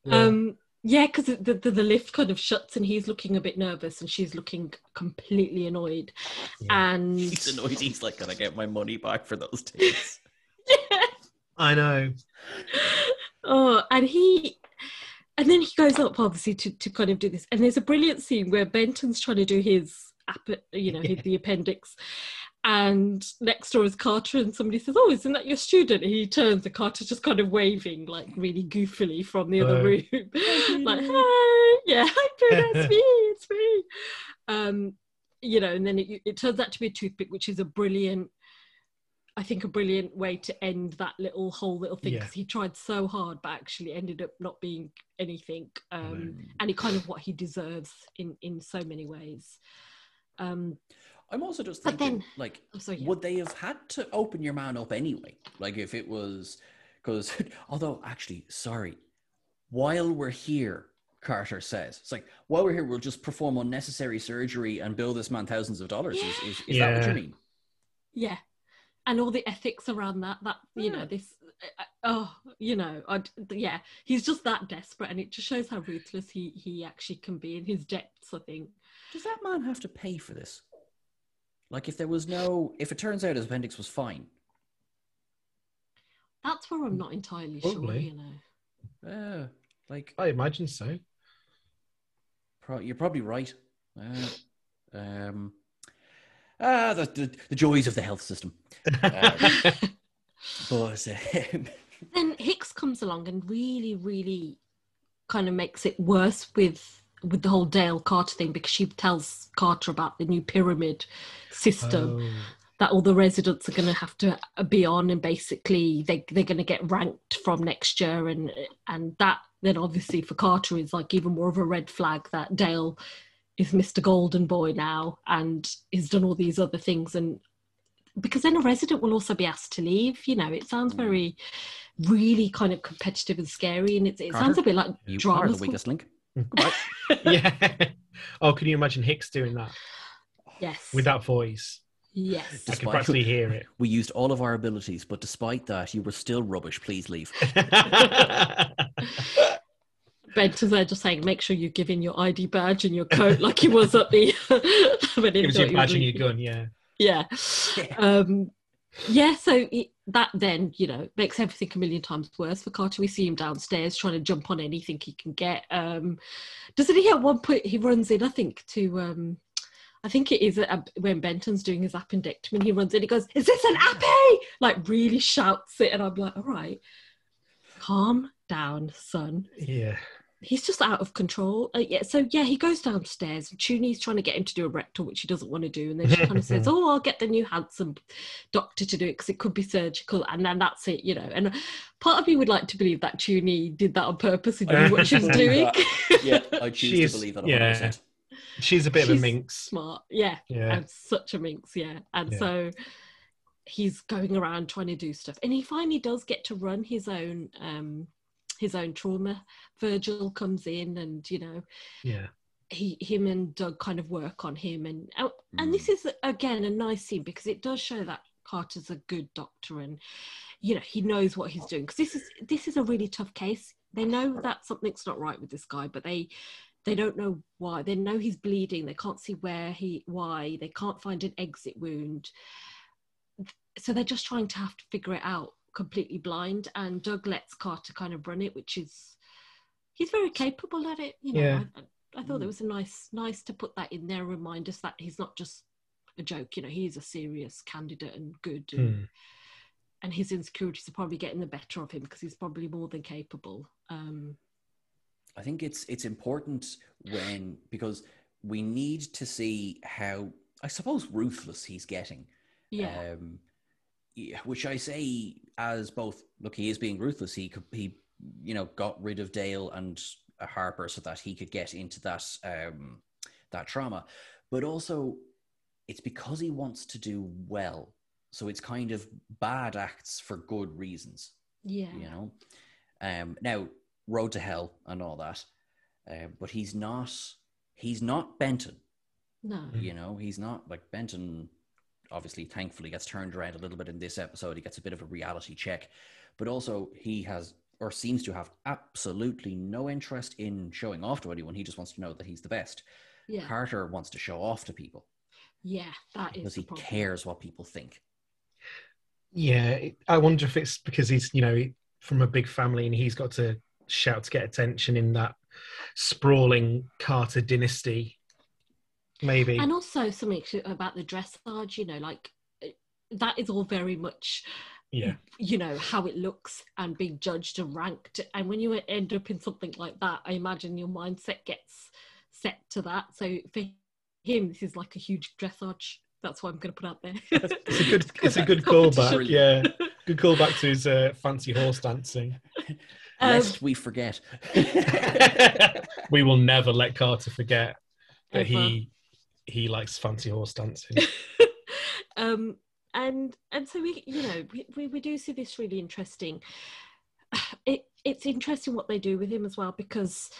Yeah. Um, yeah, because the, the the lift kind of shuts, and he's looking a bit nervous, and she's looking completely annoyed. Yeah. And he's annoyed. He's like, "Can I get my money back for those tickets?" yeah, I know. oh, and he, and then he goes up obviously to to kind of do this, and there's a brilliant scene where Benton's trying to do his, app- you know, his, the appendix. And next door is Carter, and somebody says, "Oh, isn't that your student?" And he turns, and Carter's just kind of waving, like really goofily from the other Oh. room, like, "Hey, yeah, hi, Bruno, it's me, it's me." Um, you know, and then it, it turns out to be a toothpick, which is a brilliant, I think, a brilliant way to end that little whole little thing Yeah. because he tried so hard, but actually ended up not being anything. Um, and it kind of what he deserves in in so many ways. Um, I'm also just thinking, then- like, oh, sorry, yeah. would they have had to open your man up anyway? Like, if it was, because, although, actually, sorry, while we're here, Carter says, it's like, while we're here, we'll just perform unnecessary surgery and bill this man thousands of dollars. Is, is, is that what you mean? yeah and all the ethics around that that you know this uh, oh you know i yeah he's just that desperate and it just shows how ruthless he he actually can be in his depths i think Does that man have to pay for this? Like, if there was no, if it turns out his appendix was fine, that's where i'm not entirely sure you know uh, like, I imagine so. Pro- you're probably right. Uh, um, ah, the, the, the joys of the health system. But um, then hicks comes along and really really kind of makes it worse with with the whole dale carter thing because she tells carter about the new pyramid system Oh, that all the residents are going to have to be on and basically they, they're going to get ranked from next year and and that then obviously for carter is like even more of a red flag that dale is mr golden boy now and has done all these other things and because then a resident will also be asked to leave you know it sounds Mm. very really kind of competitive and scary and it, it sounds a bit like you are the weakest link. yeah. Oh, can you imagine Hicks doing that yes with that voice? yes I can Despite- practically hear it. We used all of our abilities, but despite that, you were still rubbish. Please leave. Benton's there just saying, make sure you give in your ID badge and your coat like he was at the. when he It was thought your he badge and your gun, yeah. Yeah. Yeah. Um, yeah, so it, that then, you know, makes everything a million times worse for Carter. We see him downstairs trying to jump on anything he can get. Um, doesn't he at one point, he runs in, I think, to. Um, I think it is uh when Benton's doing his appendectomy he runs in, he goes, Is this an appy? Like really shouts it. And I'm like, All right, calm down, son Yeah. He's just out of control. Uh, yeah, so yeah, he goes downstairs. Chuny's trying to get him to do a rectal, which he doesn't want to do, and then she kind of says, "Oh, I'll get the new handsome doctor to do it because it could be surgical," and then that's it, you know. And part of me would like to believe that Chuni did that on purpose and knew what she was doing. yeah, I choose She's- to believe that. yeah. 100%. She's a bit of a minx. Smart, yeah, Yeah. and such a minx, yeah. And Yeah. so he's going around trying to do stuff, and he finally does get to run his own. um his own trauma virgil comes in and you know Yeah. he him and Doug kind of work on him. And oh, and this mm. is again a nice scene because it does show that Carter's a good doctor and you know he knows what he's doing. Because this is this is a really tough case. They know that something's not right with this guy but they they don't know why. They know he's bleeding. They can't see where he why. They can't find an exit wound. So they're just trying to have to figure it out completely blind and Doug lets Carter kind of run it which is he's very capable at it you know Yeah. I, I thought it was a nice nice to put that in there remind us that he's not just a joke you know he's a serious candidate and good and, Hmm. and his insecurities are probably getting the better of him because he's probably more than capable um I think it's it's important when because we need to see how I suppose ruthless he's getting. yeah Um, yeah, which I say as both. Look, he is being ruthless. He could, he, you know, got rid of Dale and uh, Harper so that he could get into that um, that trauma, but also it's because he wants to do well. So it's kind of bad acts for good reasons. Yeah. You know. Um, now, road to hell and all that, uh, but he's not. He's not Benton. No. You know, he's not like Benton. Obviously, thankfully, gets turned around a little bit in this episode. He gets a bit of a reality check, but also he has or seems to have absolutely no interest in showing off to anyone. He just wants to know that he's the best. Yeah. Carter wants to show off to people Yeah. That is because the he problem. cares what people think. Yeah, I wonder if it's because he's, you know, from a big family and he's got to shout to get attention in that sprawling Carter dynasty. Maybe. And also something about the dressage, you know, like uh, that is all very much, yeah. you know, how it looks and being judged and ranked. And when you end up in something like that, I imagine your mindset gets set to that. So for him, this is like a huge dressage. That's what I'm going to put out there. It's a good it's a good callback. Yeah. Good callback to his uh, fancy horse dancing. Um, Lest we forget. we will never let Carter forget that Ever. he he likes fancy horse dancing. um, and and so we you know we, we, we do see this really interesting it it's interesting what they do with him as well because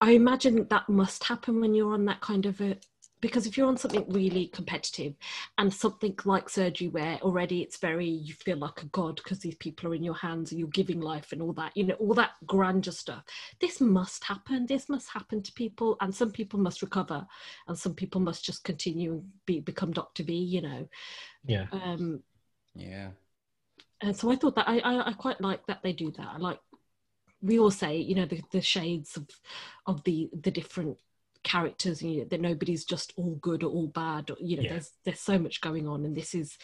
i imagine that must happen when you're on that kind of a because if you're on something really competitive and something like surgery where already it's very you feel like a god because these people are in your hands and you're giving life and all that you know all that grandeur stuff this must happen this must happen to people and some people must recover and some people must just continue and be become dr v you know Yeah. um yeah. and so I thought that I, I, I quite like that they do that. I like we all say, you know, the, the shades of of the the different characters, and you know, that nobody's just all good or all bad. Or, you know, Yeah. there's there's so much going on, and this is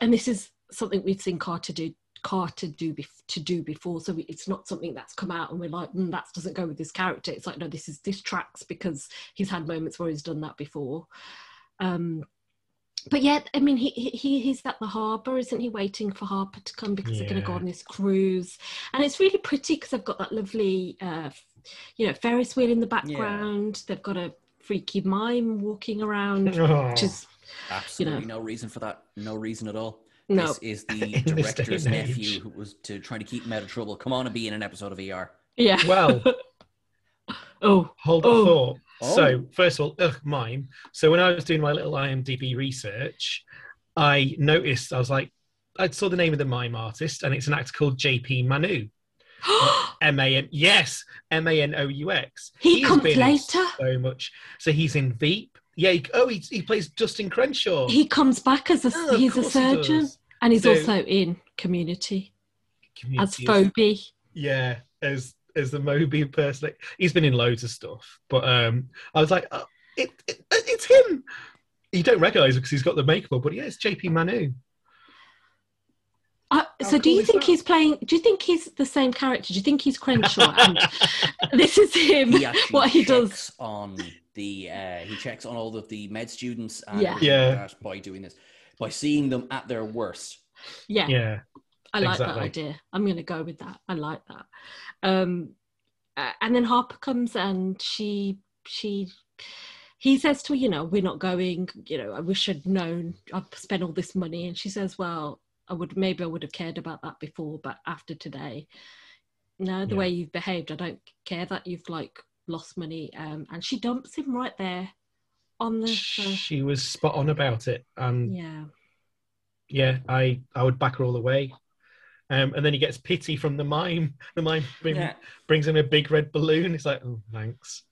and this is something we've seen Carter do Carter do bef- to do before. So it's not something that's come out and we're like, mm, that doesn't go with this character. It's like no, this is this tracks because he's had moments where he's done that before. Um, but yet, I mean, he, he he's at the harbour, isn't he? Waiting for Harper to come because they're going to go on this cruise, and it's really pretty because they've got that lovely, uh, you know, Ferris wheel in the background. They've got a freaky mime walking around, Oh, which is Absolutely no reason for that. No reason at all. no, This is the In this day director's and age. nephew who was to trying to keep him out of trouble. Come on and be in an episode of ER. yeah. well, Oh, hold Oh. a thought. Oh. So, first of all, ugh, mime. So, when I was doing my little IMDb research, I noticed, I was like, I saw the name of the mime artist, and it's an actor called JP Manoux. M A N, yes, M A N O U X. he has comes been later. So much. So, he's in Veep. Yeah, he, oh, he, he plays Justin Crenshaw. He comes back as a Oh, he's a course he surgeon, and he's So- also in Community as Community is- Phoebe. Yeah, as as the Moby person. He's been in loads of stuff, but um, I was like, oh, it, it it's him. You don't recognise him because he's got the makeup, on, but yeah, it's JP Manoux. Uh, How so do you think that? he's playing? Do you think he's the same character? Do you think he's Crenshaw? and this is him. He what he does. on the uh, he checks on all of the med students and Yeah. Yeah. by doing this by seeing them at their worst. Yeah, Yeah, I like exactly. that idea. I'm going to go with that. I like that. Um, uh, and then Harper comes and she she he says to her, you know, we're not going. You know, I wish I'd known. I've spent all this money, and she says, well, I would maybe I would have cared about that before, but after today, no, the Yeah. way you've behaved, I don't care that you've like lost money. Um, and she dumps him right there on the. the she was spot on about it, and yeah. yeah, I I would back her all the way. Um, and then he gets pity from the mime. The mime bring, Yeah. brings him a big red balloon. He's like, oh, thanks,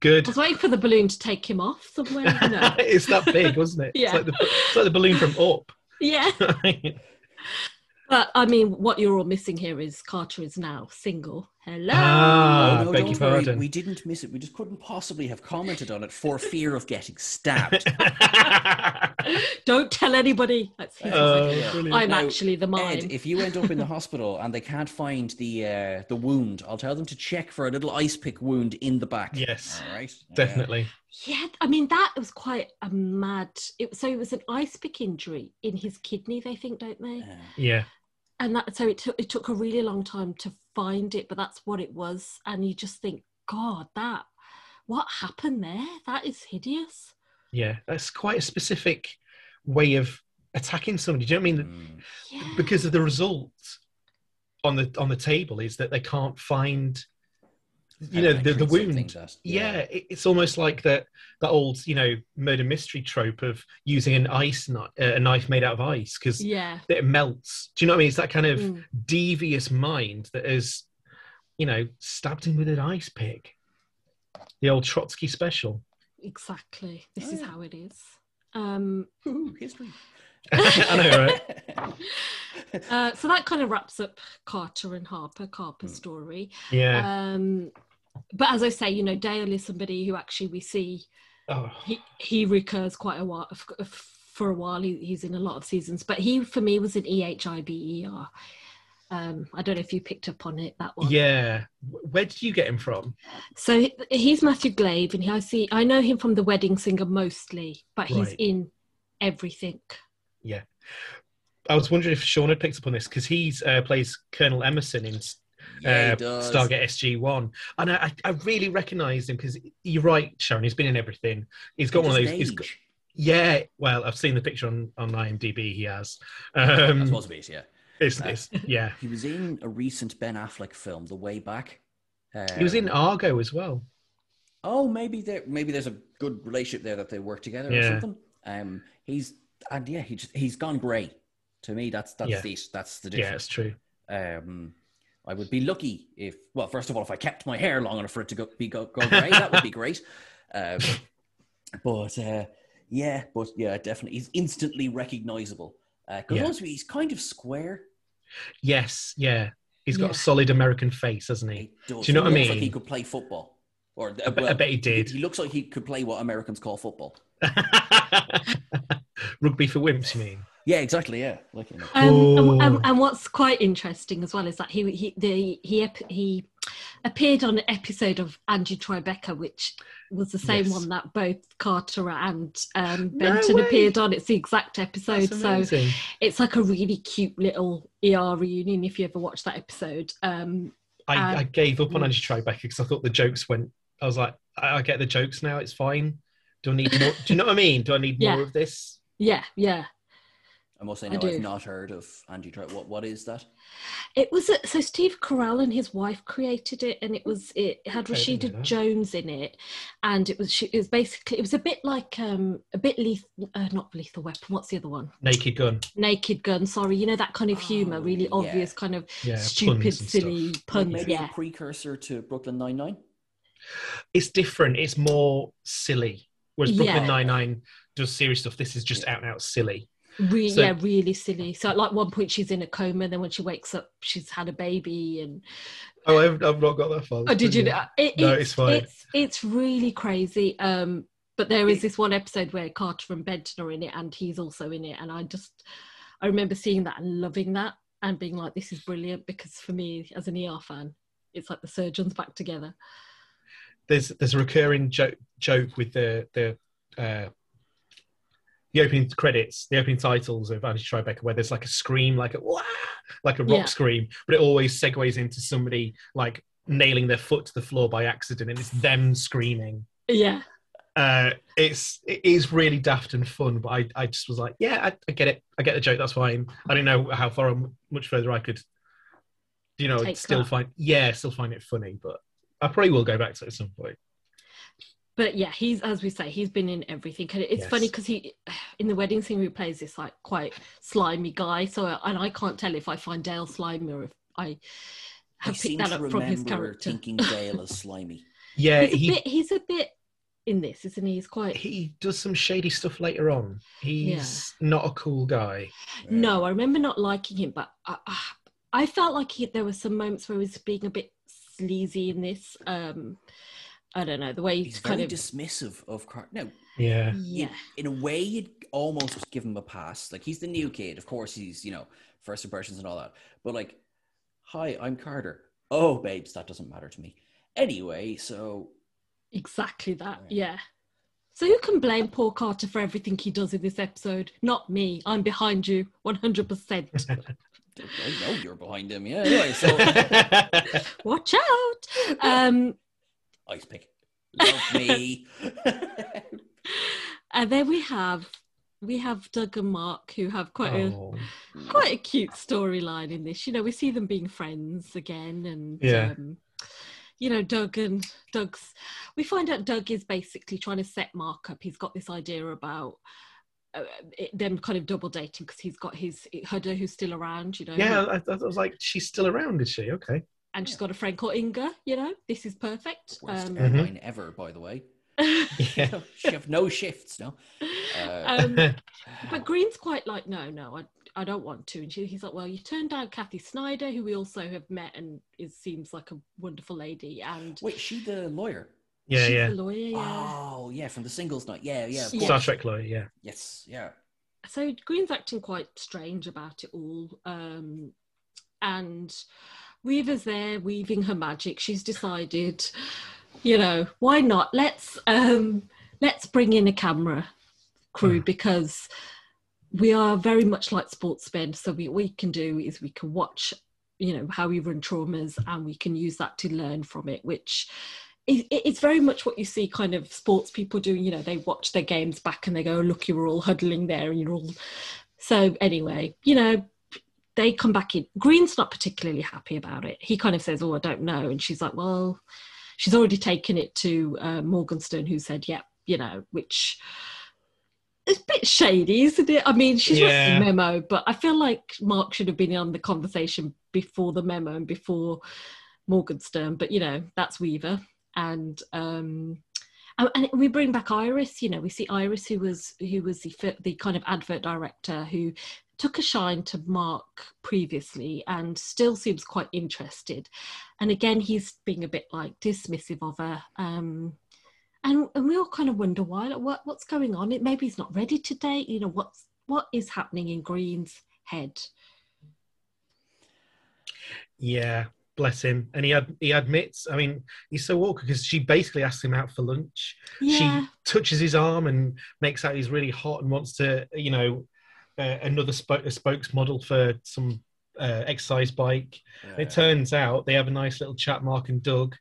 good. I was waiting for the balloon to take him off somewhere. You know. it's that big, wasn't it? Yeah. It's like the, it's like the balloon from Up. yeah. But I mean, what you're all missing here is Carter is now single, Hello. Ah, Oh, no, beg don't your worry. pardon. We didn't miss it. We just couldn't possibly have commented on it for fear of getting stabbed. Don't tell anybody. That's his Oh, line. I'm Now, actually the mime. Ed, if you end up in the hospital and they can't find the uh, the wound, I'll tell them to check for a little ice pick wound in the back. Yes, All right. definitely. Yeah, I mean that was quite a mad. It, so it was an ice pick injury in his kidney, they think, don't they? Uh, Yeah. And that so it took it took a really long time to find it, but that's what it was. And you just think, God, that what happened there? That is hideous. Yeah. That's quite a specific way of attacking somebody. Do you know what I mean? mm. Yeah. Because of the result on the on the table is that they can't find you know How can I the, the wound. that- Yeah, it, it's almost like that that old you know murder mystery trope of using an ice knife, uh, a knife made out of ice because Yeah. it melts. Do you know what I mean? It's that kind of Mm. devious mind that has, you know, stabbed him with an ice pick. The old Trotsky special. Exactly. This Oh, is yeah. how it is. Um, Ooh, history. I know, right? uh, so that kind of wraps up Carter and Harper, Carper's Mm. story. Yeah. Um, but as I say, you know, Dale is somebody who actually we see oh, he he recurs quite a while for a while. He, he's in a lot of seasons, but he for me was an E H I B E R. Um, I don't know if you picked up on it that one. yeah. Where did you get him from? So he- he's Matthew Glave, and I see I know him from The Wedding Singer mostly, but he's Right. in everything. Yeah. I was wondering if Sean had picked up on this because he uh, plays Colonel Emerson in Yeah, uh. Stargate SG One, and I, I really recognised him because you're right, Sharan. He's been in everything. He's got one of those. Got, yeah. Well, I've seen the picture on on IMDb. He has. That's Um, supposed to be it, yeah. it's, it's, yeah. He was in a recent Ben Affleck film, The Way Back. He was in Um, Argo as well. Oh, maybe there, maybe there's a good relationship there that they work together or something. Um, he's and yeah, he just he's gone grey. To me, that's that's Yeah. the that's the difference. Yeah, it's true. Um, I would be lucky if, well, first of all, if I kept my hair long enough for it to go be go, go grey, that would be great. Um, but uh, yeah, but yeah, definitely, he's instantly recognizable. Because Yeah. also he's kind of square. Yes, yeah. He's got Yeah. a solid American face, hasn't he? He does. Do you know He what I looks Like mean? he could play football, or I bet, I bet he did. He looks like he could play what Americans call football. Rugby for wimps, you mean? Yeah, exactly. Yeah, like you know. Um, Ooh. and, and, and what's quite interesting as well is that he he the, he ep- he appeared on an episode of Angie Tribeca, which was the same Yes. one that both Carter and um, Benton way. appeared on. It's the exact episode, so it's like a really cute little ER reunion if you ever watch that episode. Um, I, um, I gave up on. Angie Tribeca because I thought the jokes went. I was like, I, I get the jokes now. It's fine. Do I need more? do you know what I mean? Do I need Yeah. more of this? yeah, yeah. I must say, I no, do. I've not heard of Angie Trout. What what is that? It was a, so Steve Carell and his wife created it, and it was it had Okay, I didn't know Rashida. Jones in it, and it was she, it was basically it was a bit like um a bit lethal, uh, not lethal weapon. What's the other one? Naked Gun. Naked Gun. Sorry, you know that kind of humor, Oh, really yeah. obvious kind of Yeah, stupid, silly pun. puns. Maybe Yeah, precursor to Brooklyn Nine Nine. It's different. It's more silly. Whereas Brooklyn Yeah. Nine Nine does serious stuff. This is just out and out silly. Re- So- yeah, really silly. So at like one point she's in a coma, then when she wakes up, she's had a baby, and Oh, I've, I've not got that far. Oh, did you? know? It, No, it's, it's fine. It's it's really crazy. Um, but there is this one episode where Carter and Benton are in it, and he's also in it, and I just I remember seeing that and loving that, and being like, "This is brilliant." Because for me, as an ER fan, it's like the surgeons back together. There's there's a recurring joke joke with the the uh, the opening credits, the opening titles of Angie Tribeca, where there's like a scream, like a Wah! like a rock Yeah. scream, but it always segues into somebody like nailing their foot to the floor by accident, and it's them screaming. Yeah, uh, it's it is really daft and fun, but I, I just was like, yeah, I, I get it, I get the joke. That's fine. I don't know how far much further I could, you know, Take still that. find yeah, still find it funny. But I probably will go back to it at some point. but yeah, he's as we say, he's been in everything. And it's Yes. funny because he in the wedding scene he plays this like quite slimy guy. So uh, and I can't tell if I find Dale slimy or if I I have seem picked that to up from his remember character. thinking Dale is slimy. Yeah, he's a bit he's a bit in this isn't he he's quite he does some shady stuff later on. He's not a cool guy. no i remember not liking him but i, I- I felt like he, there were some moments where he was being a bit sleazy in this. Um, I don't know the way He's he's very kind of dismissive of Car. No, Yeah. yeah. in a way, you'd almost give him a pass. Like he's the new kid, of course. He's you know first impressions and all that. But like, hi, I'm Carter. Oh, babes, that doesn't matter to me. Anyway, so Exactly that. Right. Yeah. So who can blame Paul Carter for everything he does in this episode? Not me. I'm behind you 100%. I know you're behind him. Yeah. Anyway, so Watch out. Um, ice pick, love me. and then we have we have Doug and Mark who have quite a Oh. quite a cute storyline in this. You know, we see them being friends again, and Yeah. um, you know, Doug and Doug's. We find out Doug is basically trying to set Mark up. He's got this idea about. Uh, it, them kind of double dating because he's got his Hudder who's still around, you know, Yeah, I, I was like, she's still around, is she? Okay. and she's got a friend called Inga. You know, this is perfect. Worst Um, airline ever, by the way. Yeah. she have no shifts, no. Uh, um, but Greene's quite like, no, no, I, I don't want to. And she, he's like, well, you turned down Kathy Snyder, who we also have met and is seems like a wonderful lady, and wait, she the lawyer? Yeah, she's yeah. the lawyer. Yeah. Oh, yeah, from the singles night. Yeah, yeah. of Yeah. course. Star Trek lawyer, yeah. Yes, yeah. So Greene's acting quite strange about it all, um, and Weaver's there weaving her magic. She's decided, you know, why not? Let's um, let's bring in a camera crew Mm. because we are very much like sportsmen. So we, what we can do is we can watch, you know, how we run traumas, and we can use that to learn from it, which. It- It's very much what you see kind of sports people doing. You know, they watch their games back and they go, "Look, you were all huddling there, and you're all." So anyway, you know, they come back in. Greene's not particularly happy about it. He kind of says, "Oh, I don't know," and she's like, "Well," she's already taken it to uh, Morgenstern, who said, "Yep," you know, which is a bit shady, isn't it? I mean, she's Yeah. written a memo, but I feel like Mark should have been on the conversation before the memo and before Morgan Morgenstern. But you know, that's Weaver, and um, and we bring back Iris. You know, we see Iris, who was who was the the kind of advert director who took a shine to Mark previously and still seems quite interested. And again, he's being a bit like dismissive of her. Um, and, and we all kind of wonder why, like, what, what's going on? It maybe he's not ready today. You know, what's what is happening in Greene's head? Yeah, bless him. And he ad- he admits, I mean, he's so awkward because she basically asks him out for lunch. Yeah, She touches his arm and makes out he's really hot and wants to, you know, uh, another spo- a spokesmodel for some uh, exercise bike. Uh, It turns out they have a nice little chat, Mark and Doug,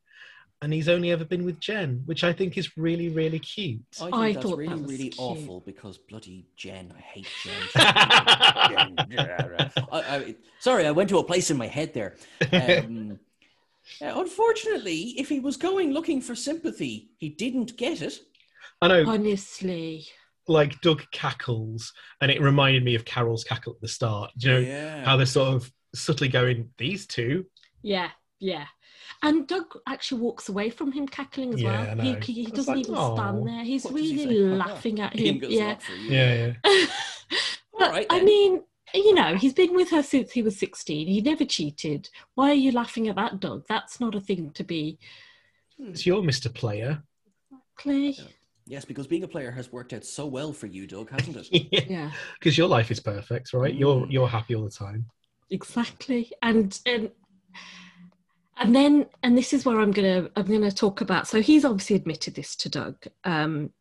and he's only ever been with Jen, which I think is really, really cute. I think I that's thought really, that was really cute. awful because bloody Jen. I hate Jen. Jen. I, I, sorry, I went to a place in my head there. Um, unfortunately, if he was going looking for sympathy, he didn't get it. I know, honestly. like Doug cackles, and it reminded me of Carol's cackle at the start. Do you know yeah. how they're sort of subtly going, these two? Yeah, yeah. And Doug actually walks away from him cackling as Yeah, I well. know. He, I he doesn't like, even "Aw." stand there. He's What he really say? laughing at him. Yeah. not for you. Yeah, yeah. but, right I mean, you know, he's been with her since he was 16. He never cheated. Why are you laughing at that, Doug? That's not a thing to be. It's your Mr. Player. Clay. Yeah. Yes, because being a player has worked out so well for you, Doug, hasn't it? Yeah. Because Yeah, your life is perfect, right? You're Mm. you're happy all the time. exactly. And and and then and this is where I'm gonna I'm gonna talk about. So he's obviously admitted this to Doug. Um,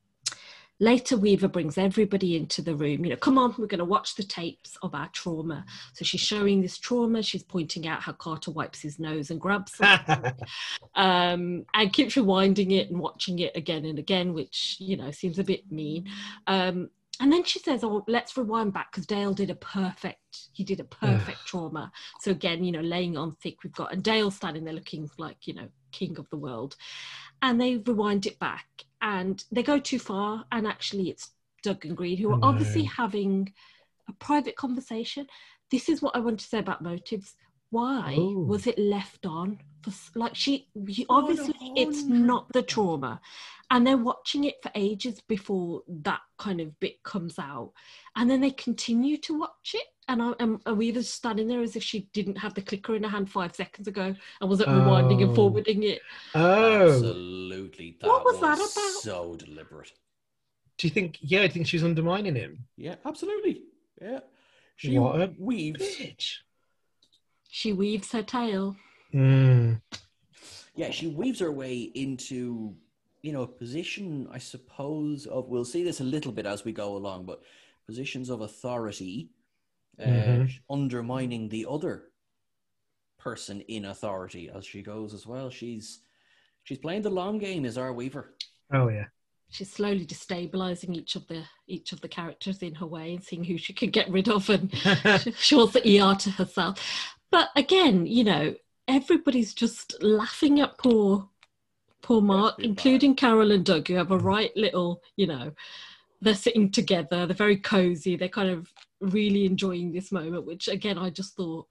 later, Weaver brings everybody into the room. You know, come on, we're gonna watch the tapes of our trauma. So she's showing this trauma. She's pointing out how Carter wipes his nose and grabs um, and keeps rewinding it and watching it again and again, which you know seems a bit mean. Um, and then she says, "Oh, let's rewind back because Dale did a perfect. He did a perfect trauma. So again, you know, laying on thick. We've got and Dale standing there looking like you know king of the world, and they rewind it back and they go too far. And actually, it's Doug and Greene who are obviously having a private conversation. This is what I want to say about motives. Why Oh. was it left on? For, like she, you- Oh, obviously, it's not the trauma, and they're watching it for ages before that kind of bit comes out, and then they continue to watch it. And I, am are we just standing there as if she didn't have the clicker in her hand five seconds ago and wasn't rewinding and Oh. forwarding it? Oh, Absolutely. That What was was, that about? so deliberate. do you think? Yeah, I think she's undermining him. Yeah, absolutely. Yeah. She What a weaves. Bitch. She weaves her tail. Mm. Yeah, she weaves her way into, you know, a position, I suppose, of, we'll see this a little bit as we go along, but positions of authority, uh, Mhm. undermining the other person in authority as she goes as well. She's she's playing the long game, is our Weaver. Oh yeah. She's slowly destabilizing each of the each of the characters in her way and seeing who she can get rid of and she wants the ER to herself. But again, you know, everybody's just laughing at poor poor Mark, including Carol and Doug, who have a right little, you know, they're sitting together, they're very cozy, they're kind of really enjoying this moment, which again I just thought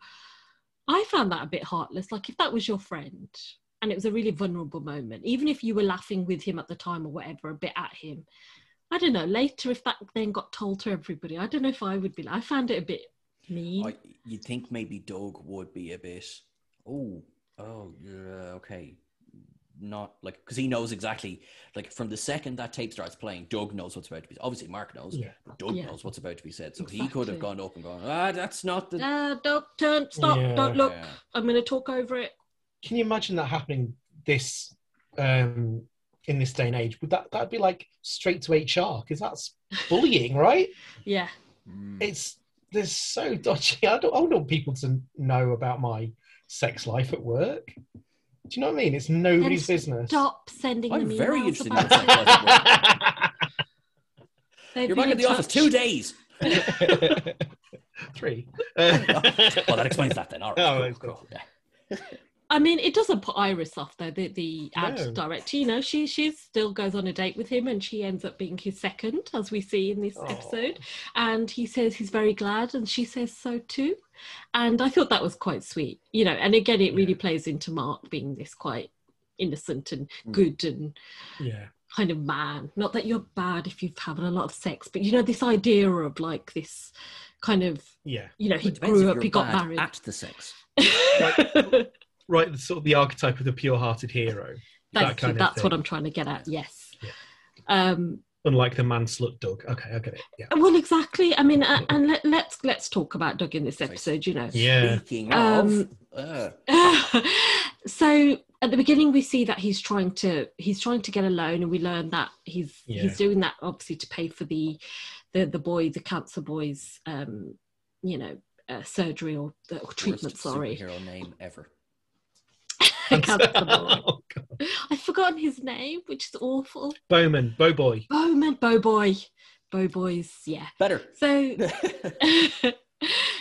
I found that a bit heartless. Like if that was your friend and it was a really vulnerable moment, even if you were laughing with him at the time or whatever, a bit at him. I don't know. Later, if that then got told to everybody, I don't know if I would be. I found it a bit mean. I, you'd think maybe Doug would be a bit, oh, oh, yeah, okay. Not like, because he knows exactly, like, from the second that tape starts playing, Doug knows what's about to be Obviously, Mark knows, Yeah. but Doug Yeah. knows what's about to be said. So he could have gone up and gone, ah, that's not the. Ah, don't turn, stop, Yeah. don't look. Yeah. I'm going to talk over it. Can you imagine that happening this um in this day and age? Would that that'd be like straight to HR because that's bullying, right? Yeah, Mm. It's there's so dodgy. I don't I don't want people to know about my sex life at work. Do you know what I mean? It's nobody's Then business. stop sending I'm them very interested in about your sex life. You're back in the office two days. Three. well, that explains that then. All right. Oh, cool, that's cool. Yeah. I mean, it doesn't put Iris off though. The the ad No. director, you know, she she still goes on a date with him, and she ends up being his second, as we see in this Oh. episode. And he says he's very glad, and she says so too. And I thought that was quite sweet, you know. And again, it really Yeah. plays into Mark being this quite innocent and Mm. good and Yeah. kind of man. Not that you're bad if you've having a lot of sex, but you know, this idea of like this kind of, Yeah. you know, he grew up, he got married. at the sex. Right, the sort of the archetype of the pure-hearted hero. Thank that you. kind of That's what. I'm trying to get at. Yes. Yeah. Um, Unlike the man slut Doug. Okay, I get it. Yeah. well, exactly. I mean, uh, and let, let's let's talk about Doug in this episode. You know, Yeah. Speaking Um, of, uh, so at the beginning we see that he's trying to he's trying to get a loan, and we learn that he's Yeah. he's doing that obviously to pay for the the the boy the cancer boy's um, you know uh, surgery or, or treatment. worst Sorry, superhero name ever. cancer oh, I've forgotten his name, which is awful. Bowman, Bowboy. Bowman, Bowboy, Bowboys. Yeah. Better. So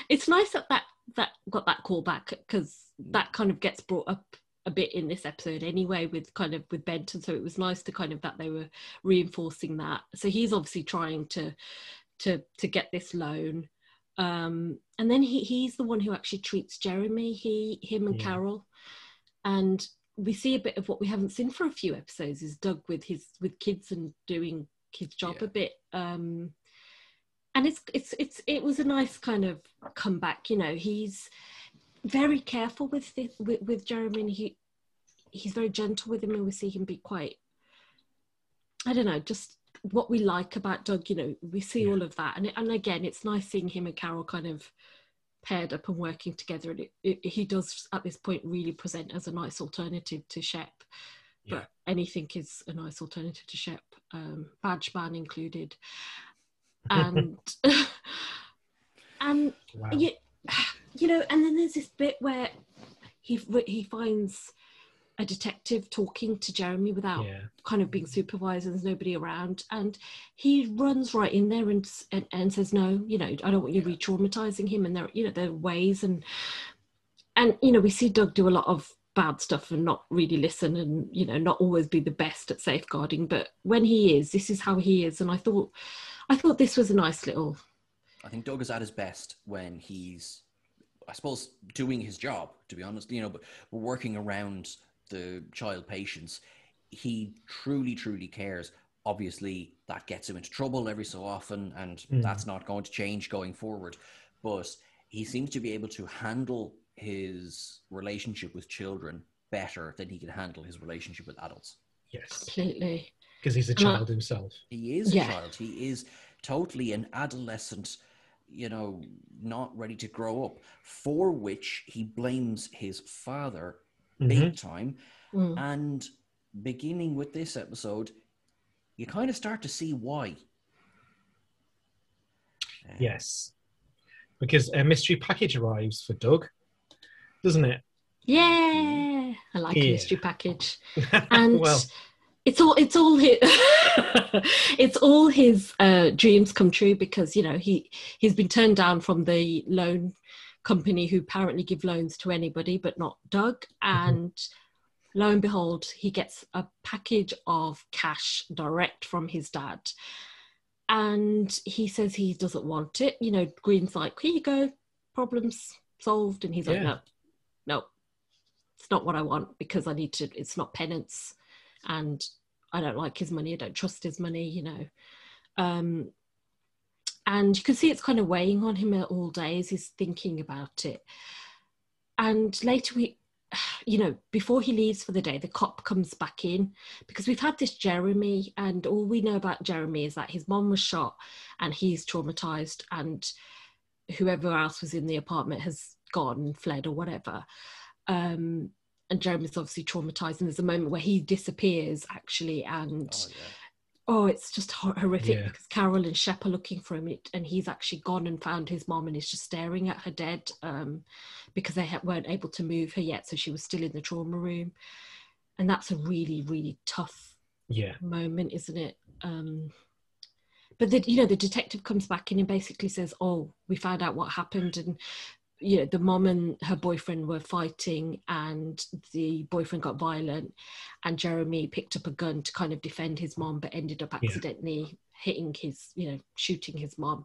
it's nice that that that got that call back because that kind of gets brought up a bit in this episode anyway with kind of with Benton so it was nice to kind of that they were reinforcing that so he's obviously trying to to to get this loan um and then he he's the one who actually treats Jeremy he him and Yeah. Carol and we see a bit of what we haven't seen for a few episodes is Doug with his with kids and doing his job Yeah. a bit um and it's it's it's it was a nice kind of comeback you know he's very careful with this, with, with Jeremy and he he's very gentle with him and we see him be quite I don't know just what we like about Doug you know we see Yeah. all of that and and again it's nice seeing him and Carol kind of paired up and working together and it, it, he does at this point really present as a nice alternative to Shep Yeah. but anything is a nice alternative to Shep um, badge ban included and and Wow. you, you know and then there's this bit where he he finds a detective talking to Jeremy without Yeah. kind of being supervised and there's nobody around and he runs right in there and and, and says no you know I don't want you Yeah. re-traumatizing him and there you know there are ways and and you know we see Doug do a lot of bad stuff and not really listen and you know not always be the best at safeguarding but when he is this is how he is and I thought I thought this was a nice little I think Doug is at his best when he's I suppose, doing his job, to be honest, you know, but working around the child patients. He truly, truly cares. Obviously, that gets him into trouble every so often, and Mm. that's not going to change going forward. But he seems to be able to handle his relationship with children better than he can handle his relationship with adults. Yes, Completely. because he's a And I- child himself. He is Yeah. a child. He is totally an adolescent, you know, not ready to grow up, for which he blames his father Mhm. big time. Mm. And beginning with this episode, you kind of start to see why. Uh, Yes, because a mystery package arrives for Doug, doesn't it? Yeah, I like a mystery package, and well, it's all it's all his it's all his uh, dreams come true because you know he he's been turned down from the loan company who apparently give loans to anybody but not Doug, and lo and behold, he gets a package of cash direct from his dad. And he says he doesn't want it. You know, Greene's like, here you go, problems solved. And he's like, no, no, it's not what I want because I need to, it's not penance. And I don't like his money. I don't trust his money, you know. Um, and you can see it's kind of weighing on him all day as he's thinking about it. And later we, you know, before he leaves for the day, the cop comes back in because we've had this Jeremy, and all we know about Jeremy is that his mom was shot and he's traumatized, and whoever else was in the apartment has gone fled or whatever. Um, and Jeremy's obviously traumatized, and there's a moment where he disappears actually, and Oh, yeah. Oh, it's just horrific Yeah. because Carol and Shep are looking for him, and he's actually gone and found his mom, and is just staring at her dead um, because they weren't able to move her yet, so she was still in the trauma room, and that's a really, really tough yeah, moment, isn't it? Um, but the you know the detective comes back in and basically says, "Oh, we found out what happened," and you know the mom and her boyfriend were fighting, and the boyfriend got violent, and Jeremy picked up a gun to kind of defend his mom, but ended up Yeah. accidentally hitting his, you know, shooting his mom.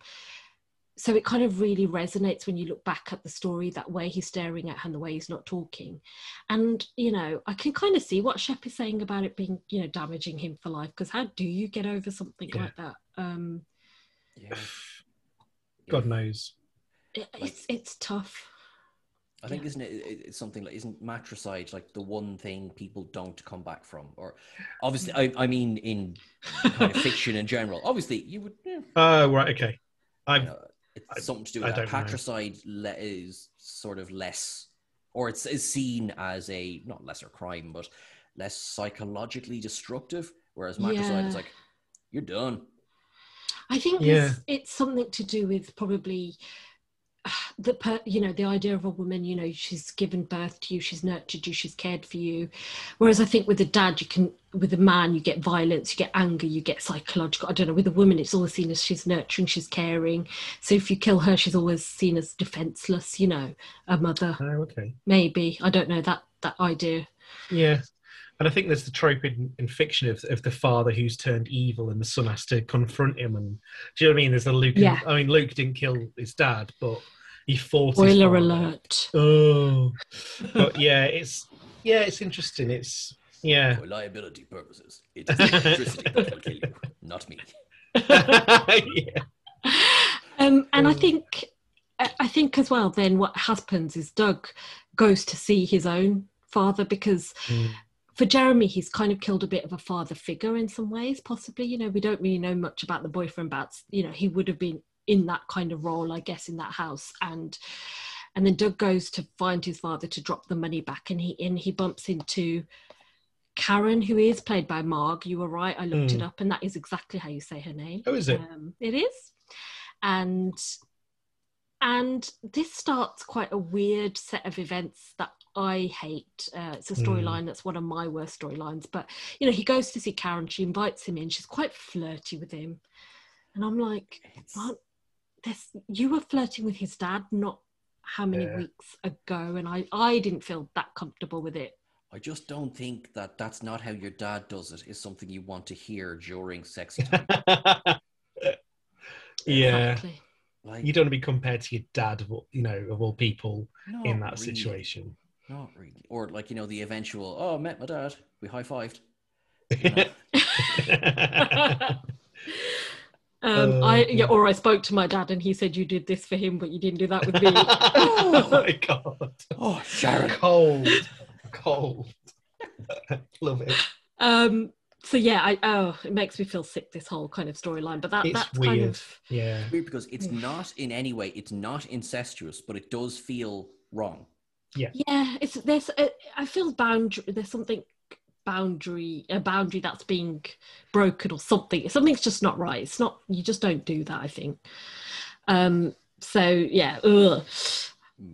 So it kind of really resonates when you look back at the story that way he's staring at her and the way he's not talking. And, you know, I can kind of see what Shep is saying about it being, you know, damaging him for life. Because how do you get over something Yeah. like that? Um, Yeah. God knows. It, it's it's tough. I think Yeah. isn't it, it? It's something like isn't matricide like the one thing people don't come back from, or obviously I, I mean in kind of fiction in general. Obviously, you would. Yeah, Oh, right, okay. I've know, it's I- something to do I with that. don't. Patricide le- is sort of less, or it's is seen as a not lesser crime, but less psychologically destructive. Whereas matricide Yeah. is like, you're done. I think Yeah. it's, it's something to do with probably uh, the per, you know the idea of a woman. You know, she's given birth to you, she's nurtured you, she's cared for you. Whereas I think with a dad, you can with a man, you get violence, you get anger, you get psychological. I don't know. With a woman, it's always seen as she's nurturing, she's caring. So if you kill her, she's always seen as defenseless. You know, a mother. oh, okay. Maybe I don't know that that idea. Yeah. And I think there's the trope in, in fiction of, of the father who's turned evil and the son has to confront him. And do you know what I mean? There's the Luke. and- Yeah. I mean, Luke didn't kill his dad, but he fought Spoiler alert. Oh. but yeah, it's yeah, it's interesting. It's yeah. For liability purposes, it is electricity that will kill you, not me. yeah. Um, and I Mm. think, I I think as well. Then what happens is Doug goes to see his own father because Mm. for Jeremy, he's kind of killed a bit of a father figure in some ways. Possibly, you know, we don't really know much about the boyfriend, but you know, he would have been in that kind of role, I guess, in that house. And and then Doug goes to find his father to drop the money back, and he and he bumps into. Karen, who is played by Marg, you were right. I looked it Mm. up, and that is exactly how you say her name. Oh, is it? Um, it is, and and this starts quite a weird set of events that I hate. Uh, it's a Mm. storyline that's one of my worst storylines. But you know, he goes to see Karen. She invites him in. She's quite flirty with him, and I'm like, It's, what? This you were flirting with his dad, not how many Yeah. weeks ago, and I I didn't feel that comfortable with it. I just don't think that that's not how your dad does it. Is something you want to hear during sexy time. yeah. Exactly. Like, You don't want to be compared to your dad, of you know, of all people in that really. situation. Not really. Or like, you know, the eventual, oh, I met my dad. We high fived. Um, I Oh, yeah, or I spoke to my dad and he said you did this for him, but you didn't do that with me. oh my god. Oh, Sharan. Cold. Cold. Love it. um, so yeah, I oh, it makes me feel sick this whole kind of storyline. But that It's that's kind weird. of Yeah. Weird because it's not in any way, it's not incestuous, but it does feel wrong. yeah. Yeah. It's there's uh, I feel boundary. There's something boundary a boundary that's being broken or something. Something's just not right. It's not. You just don't do that. I think. Um. So yeah. Ugh.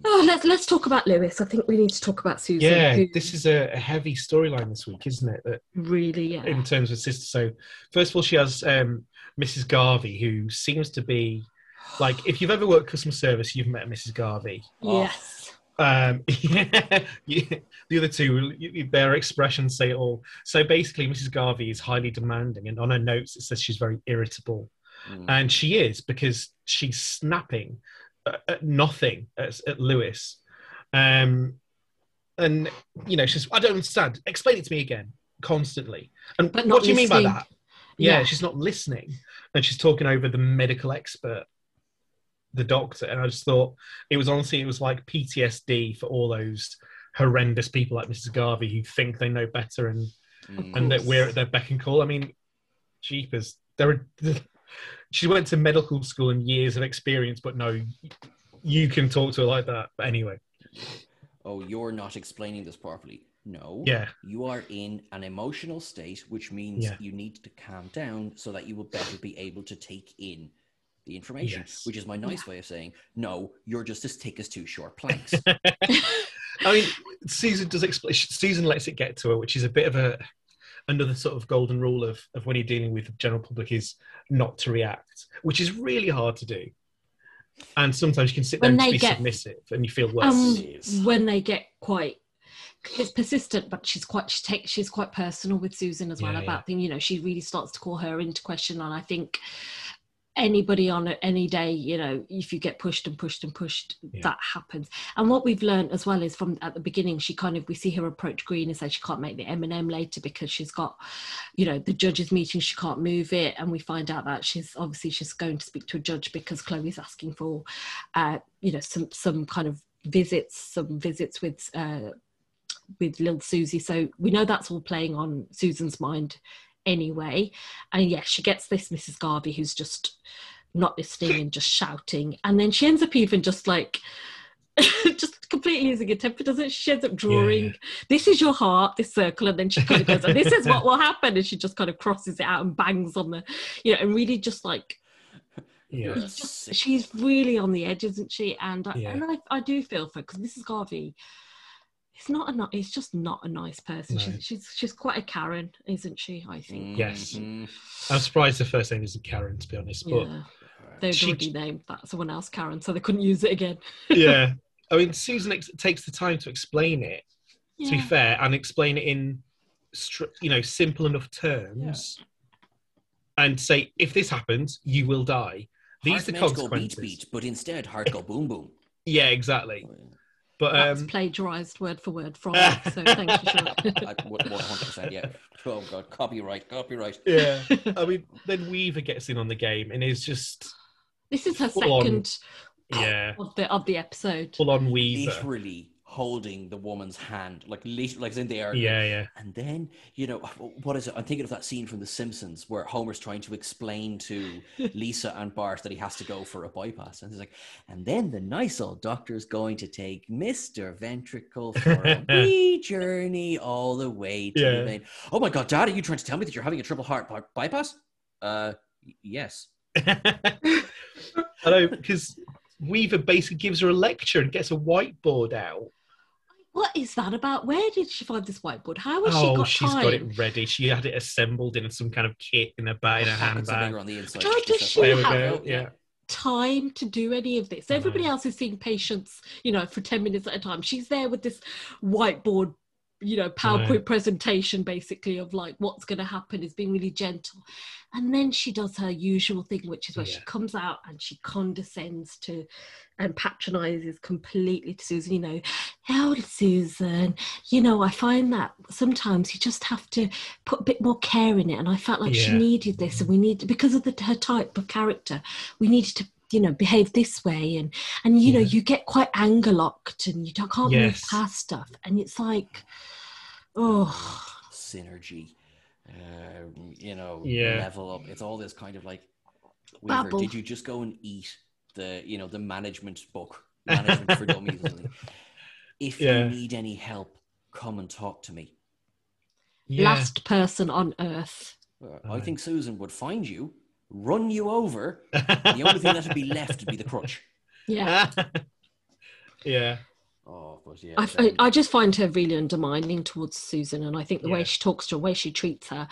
Oh, let's let's talk about Lewis. I think we need to talk about Susan. Yeah, who this is a, a heavy storyline this week, isn't it? That really yeah. in terms of sister. So first of all, she has um, Mrs. Garvey, who seems to be like if you've ever worked customer service, you've met Mrs. Garvey. Yes. Um, yeah, yeah, the other two, their expressions say it all. So basically, Mrs. Garvey is highly demanding, and on her notes it says she's very irritable, Mm. and she is because she's snapping at, at nothing at, at Lewis. Um, and you know, she's I don't understand. Explain it to me again, constantly. And But what do you mean by that? Yeah, Yeah. she's not listening, and she's talking over the medical expert, the doctor. And I just thought it was honestly, it was like PTSD for all those horrendous people like Mrs. Garvey who think they know better and Mm. and that we're at their beck and call. I mean, jeepers, there are. She went to medical school and years of experience, but no, you can talk to her like that. But anyway, Oh, you're not explaining this properly. No. yeah, You are in an emotional state, which means Yeah. you need to calm down so that you will better be able to take in the information. Yes. Which is my nice way of saying, no, you're just as thick as two short planks. I mean, Susan does explain. Susan lets it get to her, which is a bit of a another sort of golden rule of, of when you're dealing with the general public is not to react, which is really hard to do. And sometimes you can sit there When and be get- submissive, and you feel worse. Um, when they get quite it's persistent but she's quite she takes she's quite personal with susan as well Yeah, about things you know she really starts to call her into question and i think anybody on any day you know if you get pushed and pushed and pushed Yeah. that happens. And what we've learned as well is from at the beginning she kind of we see her approach Greene and say she can't make the m&m later because she's got you know the judges meeting she can't move it. And we find out that she's obviously she's going to speak to a judge because chloe's asking for uh you know some some kind of visits some visits with uh with little susie. So we know that's all playing on susan's mind anyway and yes she gets this mrs garvey who's just not listening and just shouting and then she ends up even just like just completely losing her temper doesn't she? she ends up drawing Yeah. this is your heart this circle and then she kind of goes and this is what will happen and she just kind of crosses it out and bangs on the you know and really just like yeah, just she's really on the edge, isn't she? And I, Yeah. and I, I do feel for because Mrs. Garvey, it's not a ni- it's just not a nice person. No. She's she's she's quite a Karen, isn't she? I think. Yes. Mhm. I'm surprised the first name isn't Karen, to be honest. But Yeah, they'd She- already named that someone else Karen, so they couldn't use it again. yeah, I mean, Susan ex- takes the time to explain it. To be fair, and explain it in, str- you know, simple enough terms, and say, if this happens, you will die. These Heart are the meant go consequences. beat beat, but instead heart go boom boom. Yeah, exactly. But That's um, plagiarized word for word from it, so thank you, Sean. I- One hundred percent, yeah. Oh god, copyright, copyright. yeah, I mean, then Weaver gets in on the game and is just this is her Full on. second yeah, of the of the episode. full on Weaver. Literally holding the woman's hand, like like in the air. Yeah, yeah, And then, you know, what is it? I'm thinking of that scene from The Simpsons where Homer's trying to explain to Lisa and Bart that he has to go for a bypass. And he's like, and then the nice old doctor's going to take Mr. Ventricle for a wee journey all the way to Yeah. the vein. Oh my God, Dad, are you trying to tell me that you're having a triple heart by- bypass? Uh, yes. Hello, because Weaver basically gives her a lecture and gets a whiteboard out. What is that about? Where did she find this whiteboard? How has she oh, got she's time? got it ready. She had it assembled in some kind of kit in a bag, in a handbag. finger on the inside. How does she have- go. Yeah. time to do any of this. Everybody else is seeing patients, you know, for 10 minutes at a time. She's there with this whiteboard, you know, PowerPoint presentation basically of like what's going to happen is being really gentle. And then she does her usual thing, which is where she comes out and she condescends to and patronizes completely to Susan, you know, oh, Susan, you know, I find that sometimes you just have to put a bit more care in it. And I felt like she needed this and we need, because of the, her type of character, we needed to, you know, behave this way. And, and you know, you get quite anger locked and you don't, can't move past stuff. And it's like, oh, synergy, uh, you know, Yeah. level up. It's all this kind of like, Weaver, Babble. did you just go and eat the, you know, the management book, management for dummies? If Yeah. you need any help, come and talk to me. Yeah. last person on earth. Uh, I think Susan would find you, run you over. The only thing that would be left would be the crutch. Yeah. yeah. Oh, but yeah. I, I, I just find her really undermining towards Susan, and I think the Yeah. way she talks to her, the way she treats her,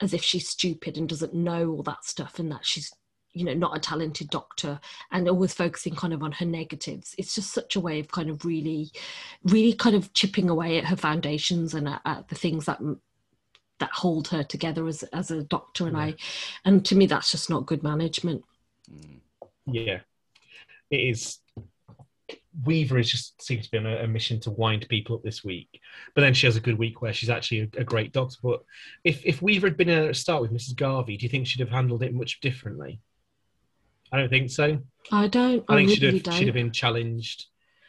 as if she's stupid and doesn't know all that stuff, and that she's, you know, not a talented doctor, and always focusing kind of on her negatives. It's just such a way of kind of really, really kind of chipping away at her foundations and at, at the things that that hold her together as as a doctor. And Yeah. I, and to me, that's just not good management. mm, Yeah. It is. Weaver is just seems to be on a, a mission to wind people up this week, but then she has a good week where she's actually a, a great doctor. But if if Weaver had been in a start with Mrs. Garvey, do you think she'd have handled it much differently? I don't think so. I don't. I I, think really she'd have don't. she'd have been challenged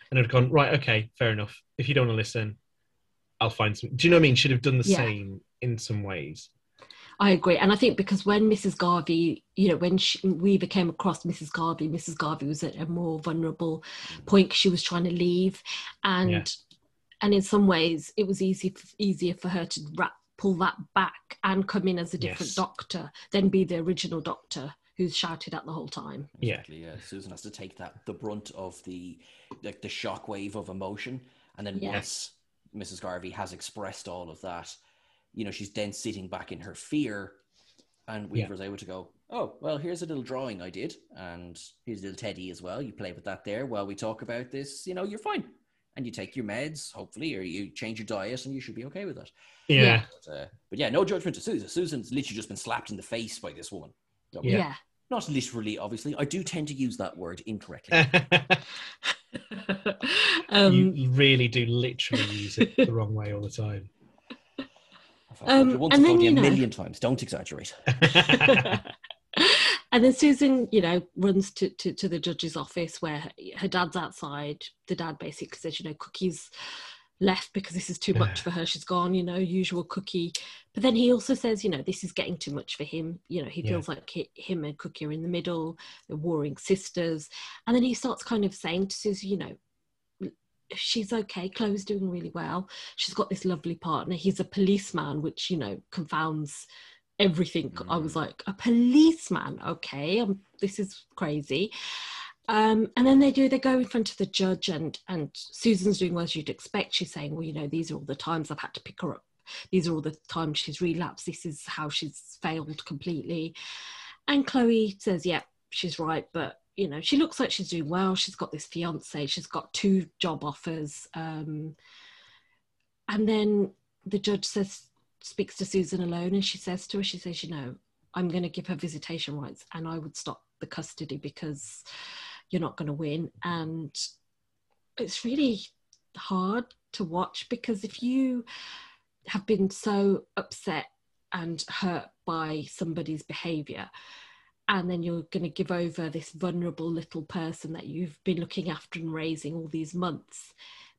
and have gone right. Okay, fair enough. If you don't want to listen, I'll find some. Do you know what I mean? Should have done the Yeah. same in some ways. I agree, and I think because when Mrs. Garvey, you know, when she, Weaver came across Mrs. Garvey, Mrs. Garvey was at a more vulnerable point. she was trying to leave, and Yeah. and in some ways it was easy easier for her to wrap, pull that back and come in as a different Yes. doctor than be the original doctor who's shouted at the whole time. Yeah. Exactly, yeah. Susan has to take that the brunt of the like the shockwave of emotion, and then Yeah. once Mrs. Garvey has expressed all of that, you know, she's then sitting back in her fear, and Yeah. Weaver's able to go, "Oh, well, here's a little drawing I did, and here's a little teddy as well. You play with that there while we talk about this. You know, you're fine." And you take your meds, hopefully, or you change your diet, and you should be okay with that. Yeah. Yeah. But, uh, but yeah, no judgment to Susan. Susan's literally just been slapped in the face by this woman. Yeah. Yeah. Not literally, obviously. I do tend to use that word incorrectly. um, you, you really do literally use it the wrong way all the time. I've heard Um, once, and I've then, told you you a know- million times. Don't exaggerate. and then Susan, you know, runs to, to, to the judge's office where her, her dad's outside. The dad basically says, you know, Cookie's left because this is too much for her. She's gone, you know, usual Cookie. But then he also says, you know, this is getting too much for him. You know, he Yeah. feels like he, him and Cookie are in the middle, they're warring sisters. And then he starts kind of saying to Susan, you know, she's okay. Chloe's doing really well. She's got this lovely partner. He's a policeman, which, you know, confounds everything. I was Mm. like, a policeman? Okay, um, this is crazy. Um, and then they do, they go in front of the judge, and, and Susan's doing as you'd expect. She's saying, Well, you know, these are all the times I've had to pick her up. These are all the times she's relapsed. This is how she's failed completely. And Chloe says, Yeah, she's right, but you know, she looks like she's doing well. She's got this fiance, she's got two job offers. Um, and then the judge says, speaks to Susan alone, and she says to her, She says, You know, I'm going to give her visitation rights and I would stop the custody because you're not going to win. And it's really hard to watch because if you have been so upset and hurt by somebody's behavior, and then you're going to give over this vulnerable little person that you've been looking after and raising all these months.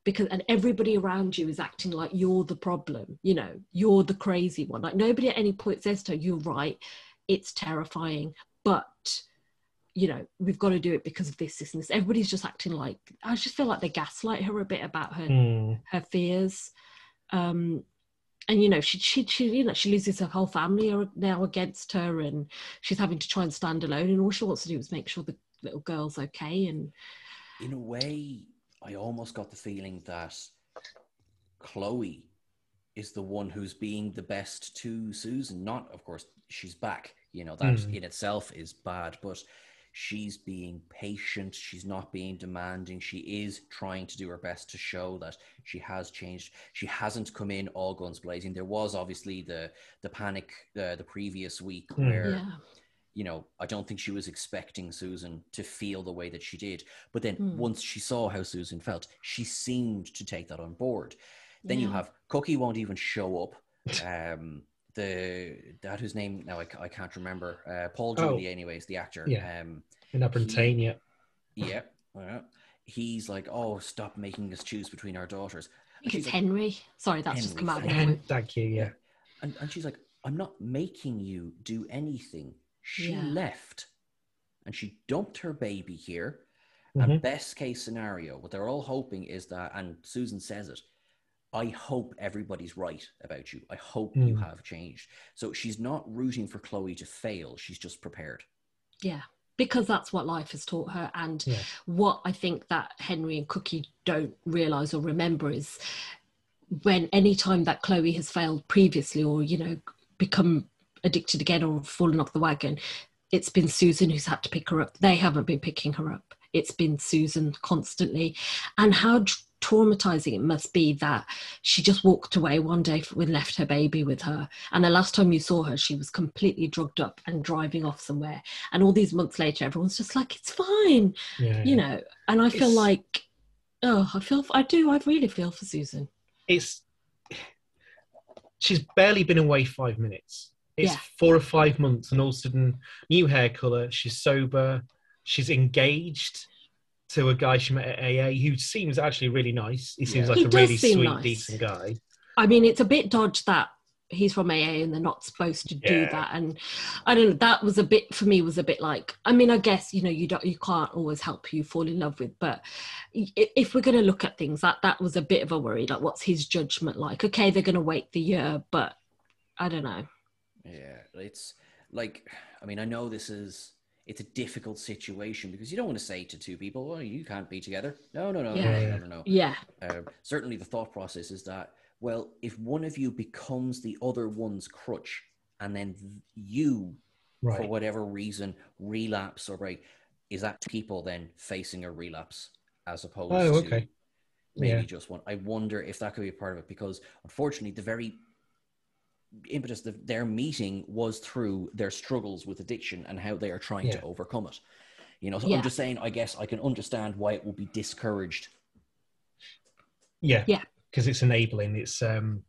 Because and everybody around you is acting like you're the problem you know you're the crazy one. Like nobody at any point says to her you're right it's terrifying but you know we've got to do it because of this this and this. Everybody's just acting like i just feel like they gaslight her a bit about her Mm, her fears. Um and you know she, she she you know she loses her whole family are now against her and she's having to try and stand alone and all she wants to do is make sure the little girl's okay and In a way, I almost got the feeling that Chloe is the one who's being the best to Susan. Not, of course, she's back. You know, that Mm. in itself is bad, but she's being patient. She's not being demanding. She is trying to do her best to show that she has changed. She hasn't come in all guns blazing. There was obviously the the panic uh, the previous week Mm. where Yeah. you know, I don't think she was expecting Susan to feel the way that she did. But then Hmm. once she saw how Susan felt, she seemed to take that on board. Then you have Cookie won't even show up. Um, the that whose name now I, I can't remember. Uh, Paul Oh. Anyways, the actor. Yeah. Um, In Aberdeen, yeah. yeah. well, he's like, oh, stop making us choose between our daughters. I think it's like- Henry. Sorry, that's just come out. of thank my And mind. thank you, yeah. And, and she's like, I'm not making you do anything. She Yeah. left and she dumped her baby here. Mhm. And best case scenario, what they're all hoping is that, and Susan says it, I hope everybody's right about you. I hope you Mm. have changed. So she's not rooting for Chloe to fail. She's just prepared. Yeah, because that's what life has taught her. And Yeah. what I think that Henry and Cookie don't realize or remember is when any time that Chloe has failed previously or, you know, become addicted again or fallen off the wagon, it's been Susan who's had to pick her up. They haven't been picking her up. It's been Susan constantly. And how tr- traumatizing it must be that she just walked away one day and left her baby with her. And the last time you saw her, she was completely drugged up and driving off somewhere. And all these months later, everyone's just like, it's fine, yeah. you know. And I feel like, oh, I feel, I do, I really feel for Susan. it's she's barely been away five minutes. It's Yeah. four or five months, and all of a sudden, new hair color. She's sober. She's engaged to a guy she met at AA who seems actually really nice. He seems Yeah. like He a really sweet, nice. decent guy. I mean, it's a bit dodge that he's from AA and they're not supposed to do Yeah. that. And I don't know, that was a bit for me was a bit like, I mean, I guess you know you don't you can't always help who you fall in love with, but if we're going to look at things, that that was a bit of a worry. Like, what's his judgment like? Okay, they're going to wait the year, but I don't know. Yeah, it's like I mean, I know this is it's a difficult situation because you don't want to say to two people, "Well, you can't be together." No, no, no, Yeah. no, no, no, no. Yeah, Uh, certainly, the thought process is that well, if one of you becomes the other one's crutch, and then th- you, for whatever reason, relapse or break, is that people then facing a relapse as opposed Oh, to maybe Yeah. just one? I wonder if that could be a part of it because unfortunately, the very impetus of their meeting was through their struggles with addiction and how they are trying to overcome it. You know, so Yeah. I'm just saying, I guess I can understand why it will be discouraged. Yeah. Yeah. Because it's enabling. It's um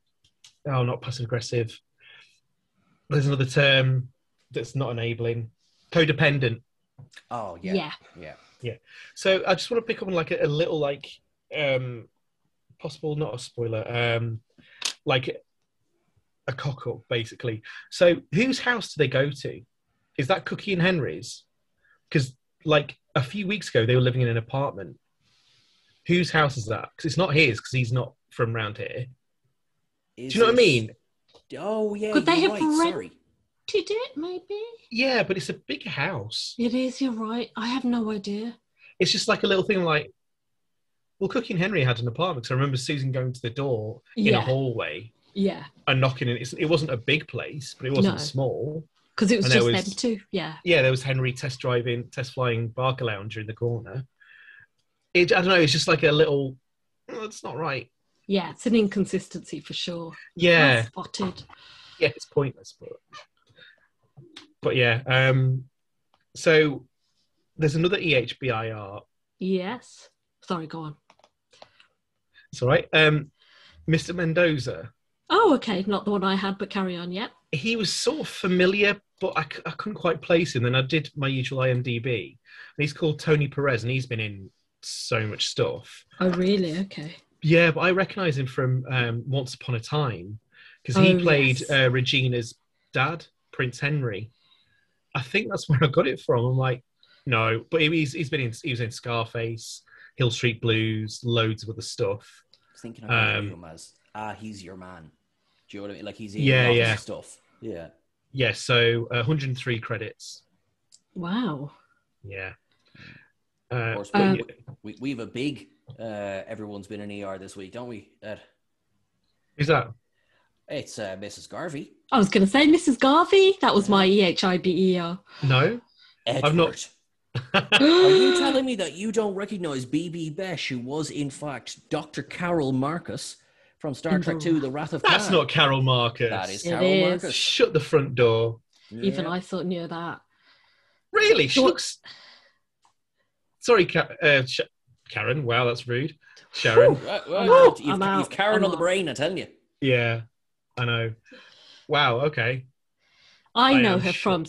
oh not passive aggressive. There's another term that's not enabling. Codependent. Oh yeah, yeah, yeah. So I just want to pick up on like a, a little like um possible not a spoiler, um like a cock up basically. So whose house do they go to? Is that Cookie and Henry's? Because like a few weeks ago they were living in an apartment. Whose house is that? Because it's not his because he's not from round here. Is Do you know what I mean? Oh yeah, Could they have right. rent- Sorry. It maybe? Yeah, but it's a big house. It is. You're right. I have no idea. It's just like a little thing like, well, Cookie and Henry had an apartment. So I remember Susan going to the door in a hallway Yeah, and knocking in. It wasn't a big place, but it wasn't No. small. because it was And just was- them two. Yeah, Yeah, there was Henry test driving, test flying Barcalounger in the corner. It, I don't know. It's just like a little. Oh, it's not right. yeah. It's an inconsistency for sure. Yeah, Well spotted. yeah. It's pointless, but but yeah. Um. So there's another EHBIR. Yes. Sorry, go on. It's all right. Um, Mr. Mendoza. Oh, okay. Not the one I had, but carry on. Yep. he was sort of familiar, but I, I couldn't quite place him. Then I did my usual IMDb. And he's called Tony Perez, and he's been in so much stuff. Oh, really? Okay. Yeah, but I recognise him from um, Once Upon a Time because he Oh, played yes. uh, Regina's dad, Prince Henry. I think that's where I got it from. I'm like, no, but he- he's he's been in he was in Scarface, Hill Street Blues, loads of other stuff. I was thinking about Um, him as ah, he's your man. Do you know what I mean? Like he's in Yeah, yeah. stuff. Yeah. Yeah, so uh, 103 credits. Wow. Yeah. Of Uh, course, but Um, we, we have a big uh, everyone's been in ER this week, don't we? Ed? who's that? It's uh, Mrs. Garvey. I was going to say Mrs. Garvey. That was my E EHIBER. No, Edward. I've not- Are you telling me that you don't recognize Bibi Besch, who was in fact Dr. Carol Marcus from Star In Trek the- II: The Wrath of Khan. That's Khan? not Carol Marcus. That is It Carol is. Marcus. Shut the front door. Even Yeah. I thought knew that. Really? She what- looks. Sorry, Ka- uh, Sh- Karen. Wow, that's rude. Sharan. Right, right, I'm well, out, you've, I'm out, you've Karen I'm on the brain, I tell you. yeah, I know. Wow. Okay. I, I know am her from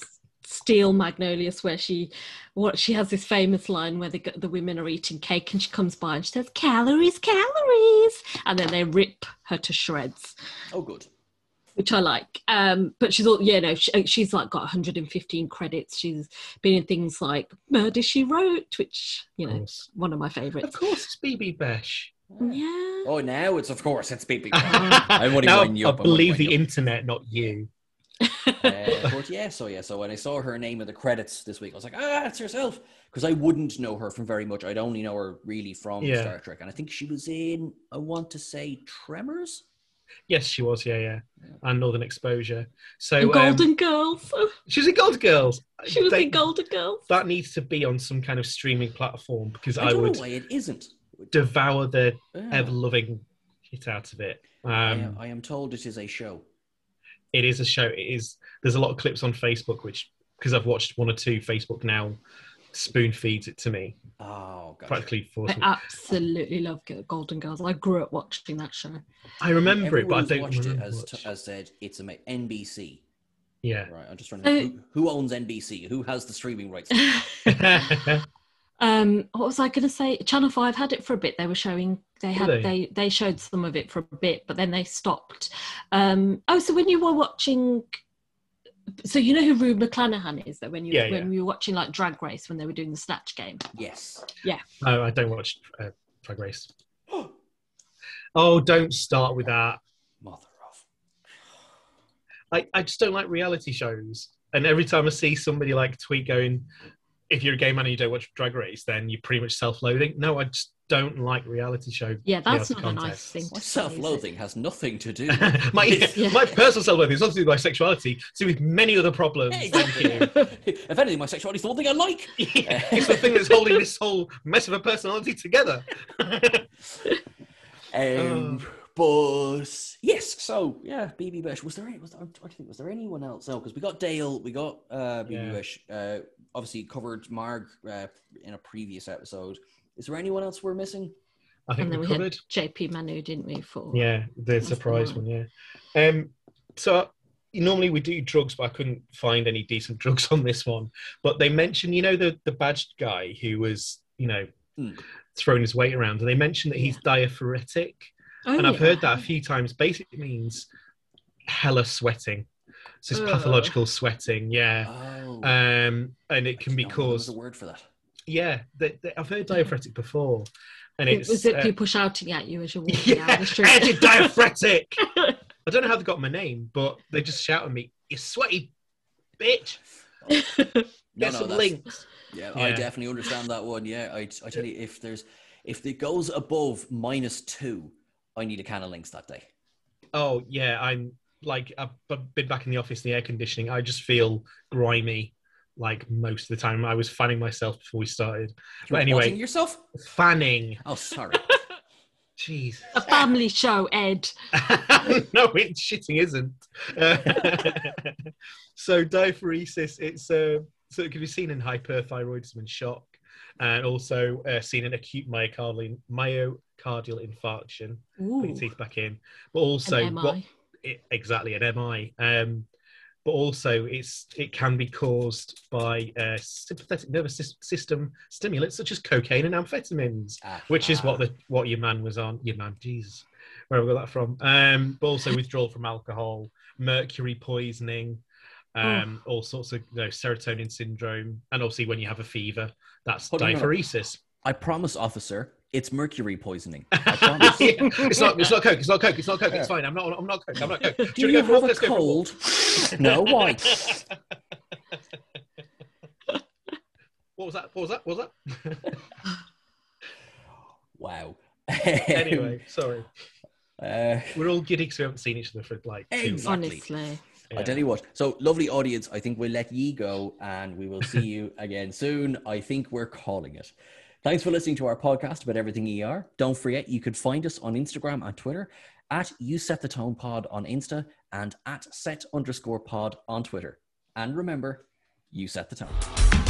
shocked. Steel Magnolias, where she what she has this famous line where the the women are eating cake and she comes by and she says calories, calories, and then they rip her to shreds, Oh, good. which I like. Um, but she's all you know she, she's like got 115 credits. She's been in things like Murder She Wrote, which you know course. one of my favorites. Of course, it's Bibi Besch. Yeah. Oh, now it's of course it's Bibi. Uh, I'm only now winding you I up, I'm only believe the winding you internet, not you. Uh, but yeah, so yeah, so when I saw her name in the credits this week, I was like, ah, it's herself. Because I wouldn't know her from very much. I'd only know her really from Yeah. Star Trek. And I think she was in, I want to say, Tremors? Yes, she was. Yeah, yeah. And Northern Exposure. So and um, Golden Girls. she was in Gold Girls. She was They- in Golden Girls. That needs to be on some kind of streaming platform because I I, would know why it isn't. devour the Yeah. ever loving shit out of it. I, Um, am, I am told it is a show. It is a show. It is. There's a lot of clips on Facebook, which because I've watched one or two, Facebook now spoon feeds it to me, Oh, God. practically force I absolutely love Golden Girls. I grew up watching that show. I remember it, but I Everyone who's don't watched remember it as, much. has said it's a NBC. Yeah. Right, I'm just trying to. Uh, who, who owns NBC? Who has the streaming rights? um, what was I going to say? Channel Five had it for a bit. They were showing. They had Really? they they showed some of it for a bit, but then they stopped. Um, oh, so when you were watching, so you know who Rue McClanahan is? That when you Yeah, when we were watching like Drag Race when they were doing the snatch game. yes. Yeah. No, I don't watch uh, Drag Race. Oh, don't start with that. Mother of. I, I just don't like reality shows. And every time I see somebody like tweet going, if you're a gay man and you don't watch Drag Race, then you're pretty much self-loathing. No, I just don't like reality show. Yeah, that's reality not a nice thing. My to say, self-loathing has nothing to do. my Yeah. my personal self-loathing is nothing to do with my sexuality. It's to do with many other problems. Hey, Thank you. if anything, my sexuality is the one thing I like. Yeah, it's the thing that's holding this whole mess of a personality together. Um, but yes, so yeah, Bibi Besch. Was there any? Was there, I'm trying to think. Was there anyone else? No, because we got Dale, we got uh, Bibi Yeah. Besch. Uh, obviously covered Marg uh, in a previous episode. Is there anyone else we're missing? I think And then we we covered. had JP Manoux, didn't we? For Yeah, the That's the surprise one. one. Yeah. Um. So normally we do drugs, but I couldn't find any decent drugs on this one. But they mentioned, you know, the the badged guy who was, you know, Mm. throwing his weight around, and they mentioned that he's diaphoretic, Oh, and I've yeah. heard that a few times. Basically, means hella sweating. So it's Ugh. pathological sweating. Yeah. Oh, Um, and it can be I didn't know there was caused. a word for that. Yeah, they, they- I've heard diaphoretic before, and it's was it uh, people shouting at you as you're walking yeah, down the street? Eddie diaphoretic. I don't know how they got my name, but they just shout at me, "You sweaty bitch! No, Get no, some Lynx." Yeah, I definitely understand that one. Yeah, I, I tell you, if there's if it goes above minus two, I need a can of Lynx that day. Oh yeah, I'm like I've I've been back in the office in the air conditioning. I just feel grimy, like most of the time. I was fanning myself before we started. You're But anyway- yourself. Fanning, Oh, sorry. jeez. a family show, Ed. no, it shitting isn't. Uh, so diaphoresis, it's uh, so it can be seen in hyperthyroidism and shock, and also uh, seen in acute myocardial myocardial infarction. Ooh, Put your teeth back in, but also an what it, exactly an MI. Um, but also it's it can be caused by uh, sympathetic nervous system stimulants such as cocaine and amphetamines which is what the what your man was on. Your man, Jesus, where have I got that from? Um, but also withdrawal from alcohol, mercury poisoning, um, all sorts of you know, serotonin syndrome, and obviously when you have a fever, that's Hold on, hold on. diaphoresis. I promise, officer, it's mercury poisoning. I promise. it's not. It's not coke. It's not coke. It's not coke. It's fine. I'm not. I'm not coke. I'm not coke. Do Should we you go for have a Let's go for cold? no. Why? What was that? What was that? What was that? Wow. anyway, sorry. Uh, We're all giddy because we haven't seen each other for like two Exactly. Honestly, I tell you what. So, lovely audience. I think we'll let ye go and we will see you again soon. I think we're calling it. Thanks for listening to our podcast about everything ER. Don't forget, you could find us on Instagram and Twitter at You Set the Tone Pod on Insta and at set underscore pod on Twitter. And remember, you set the tone.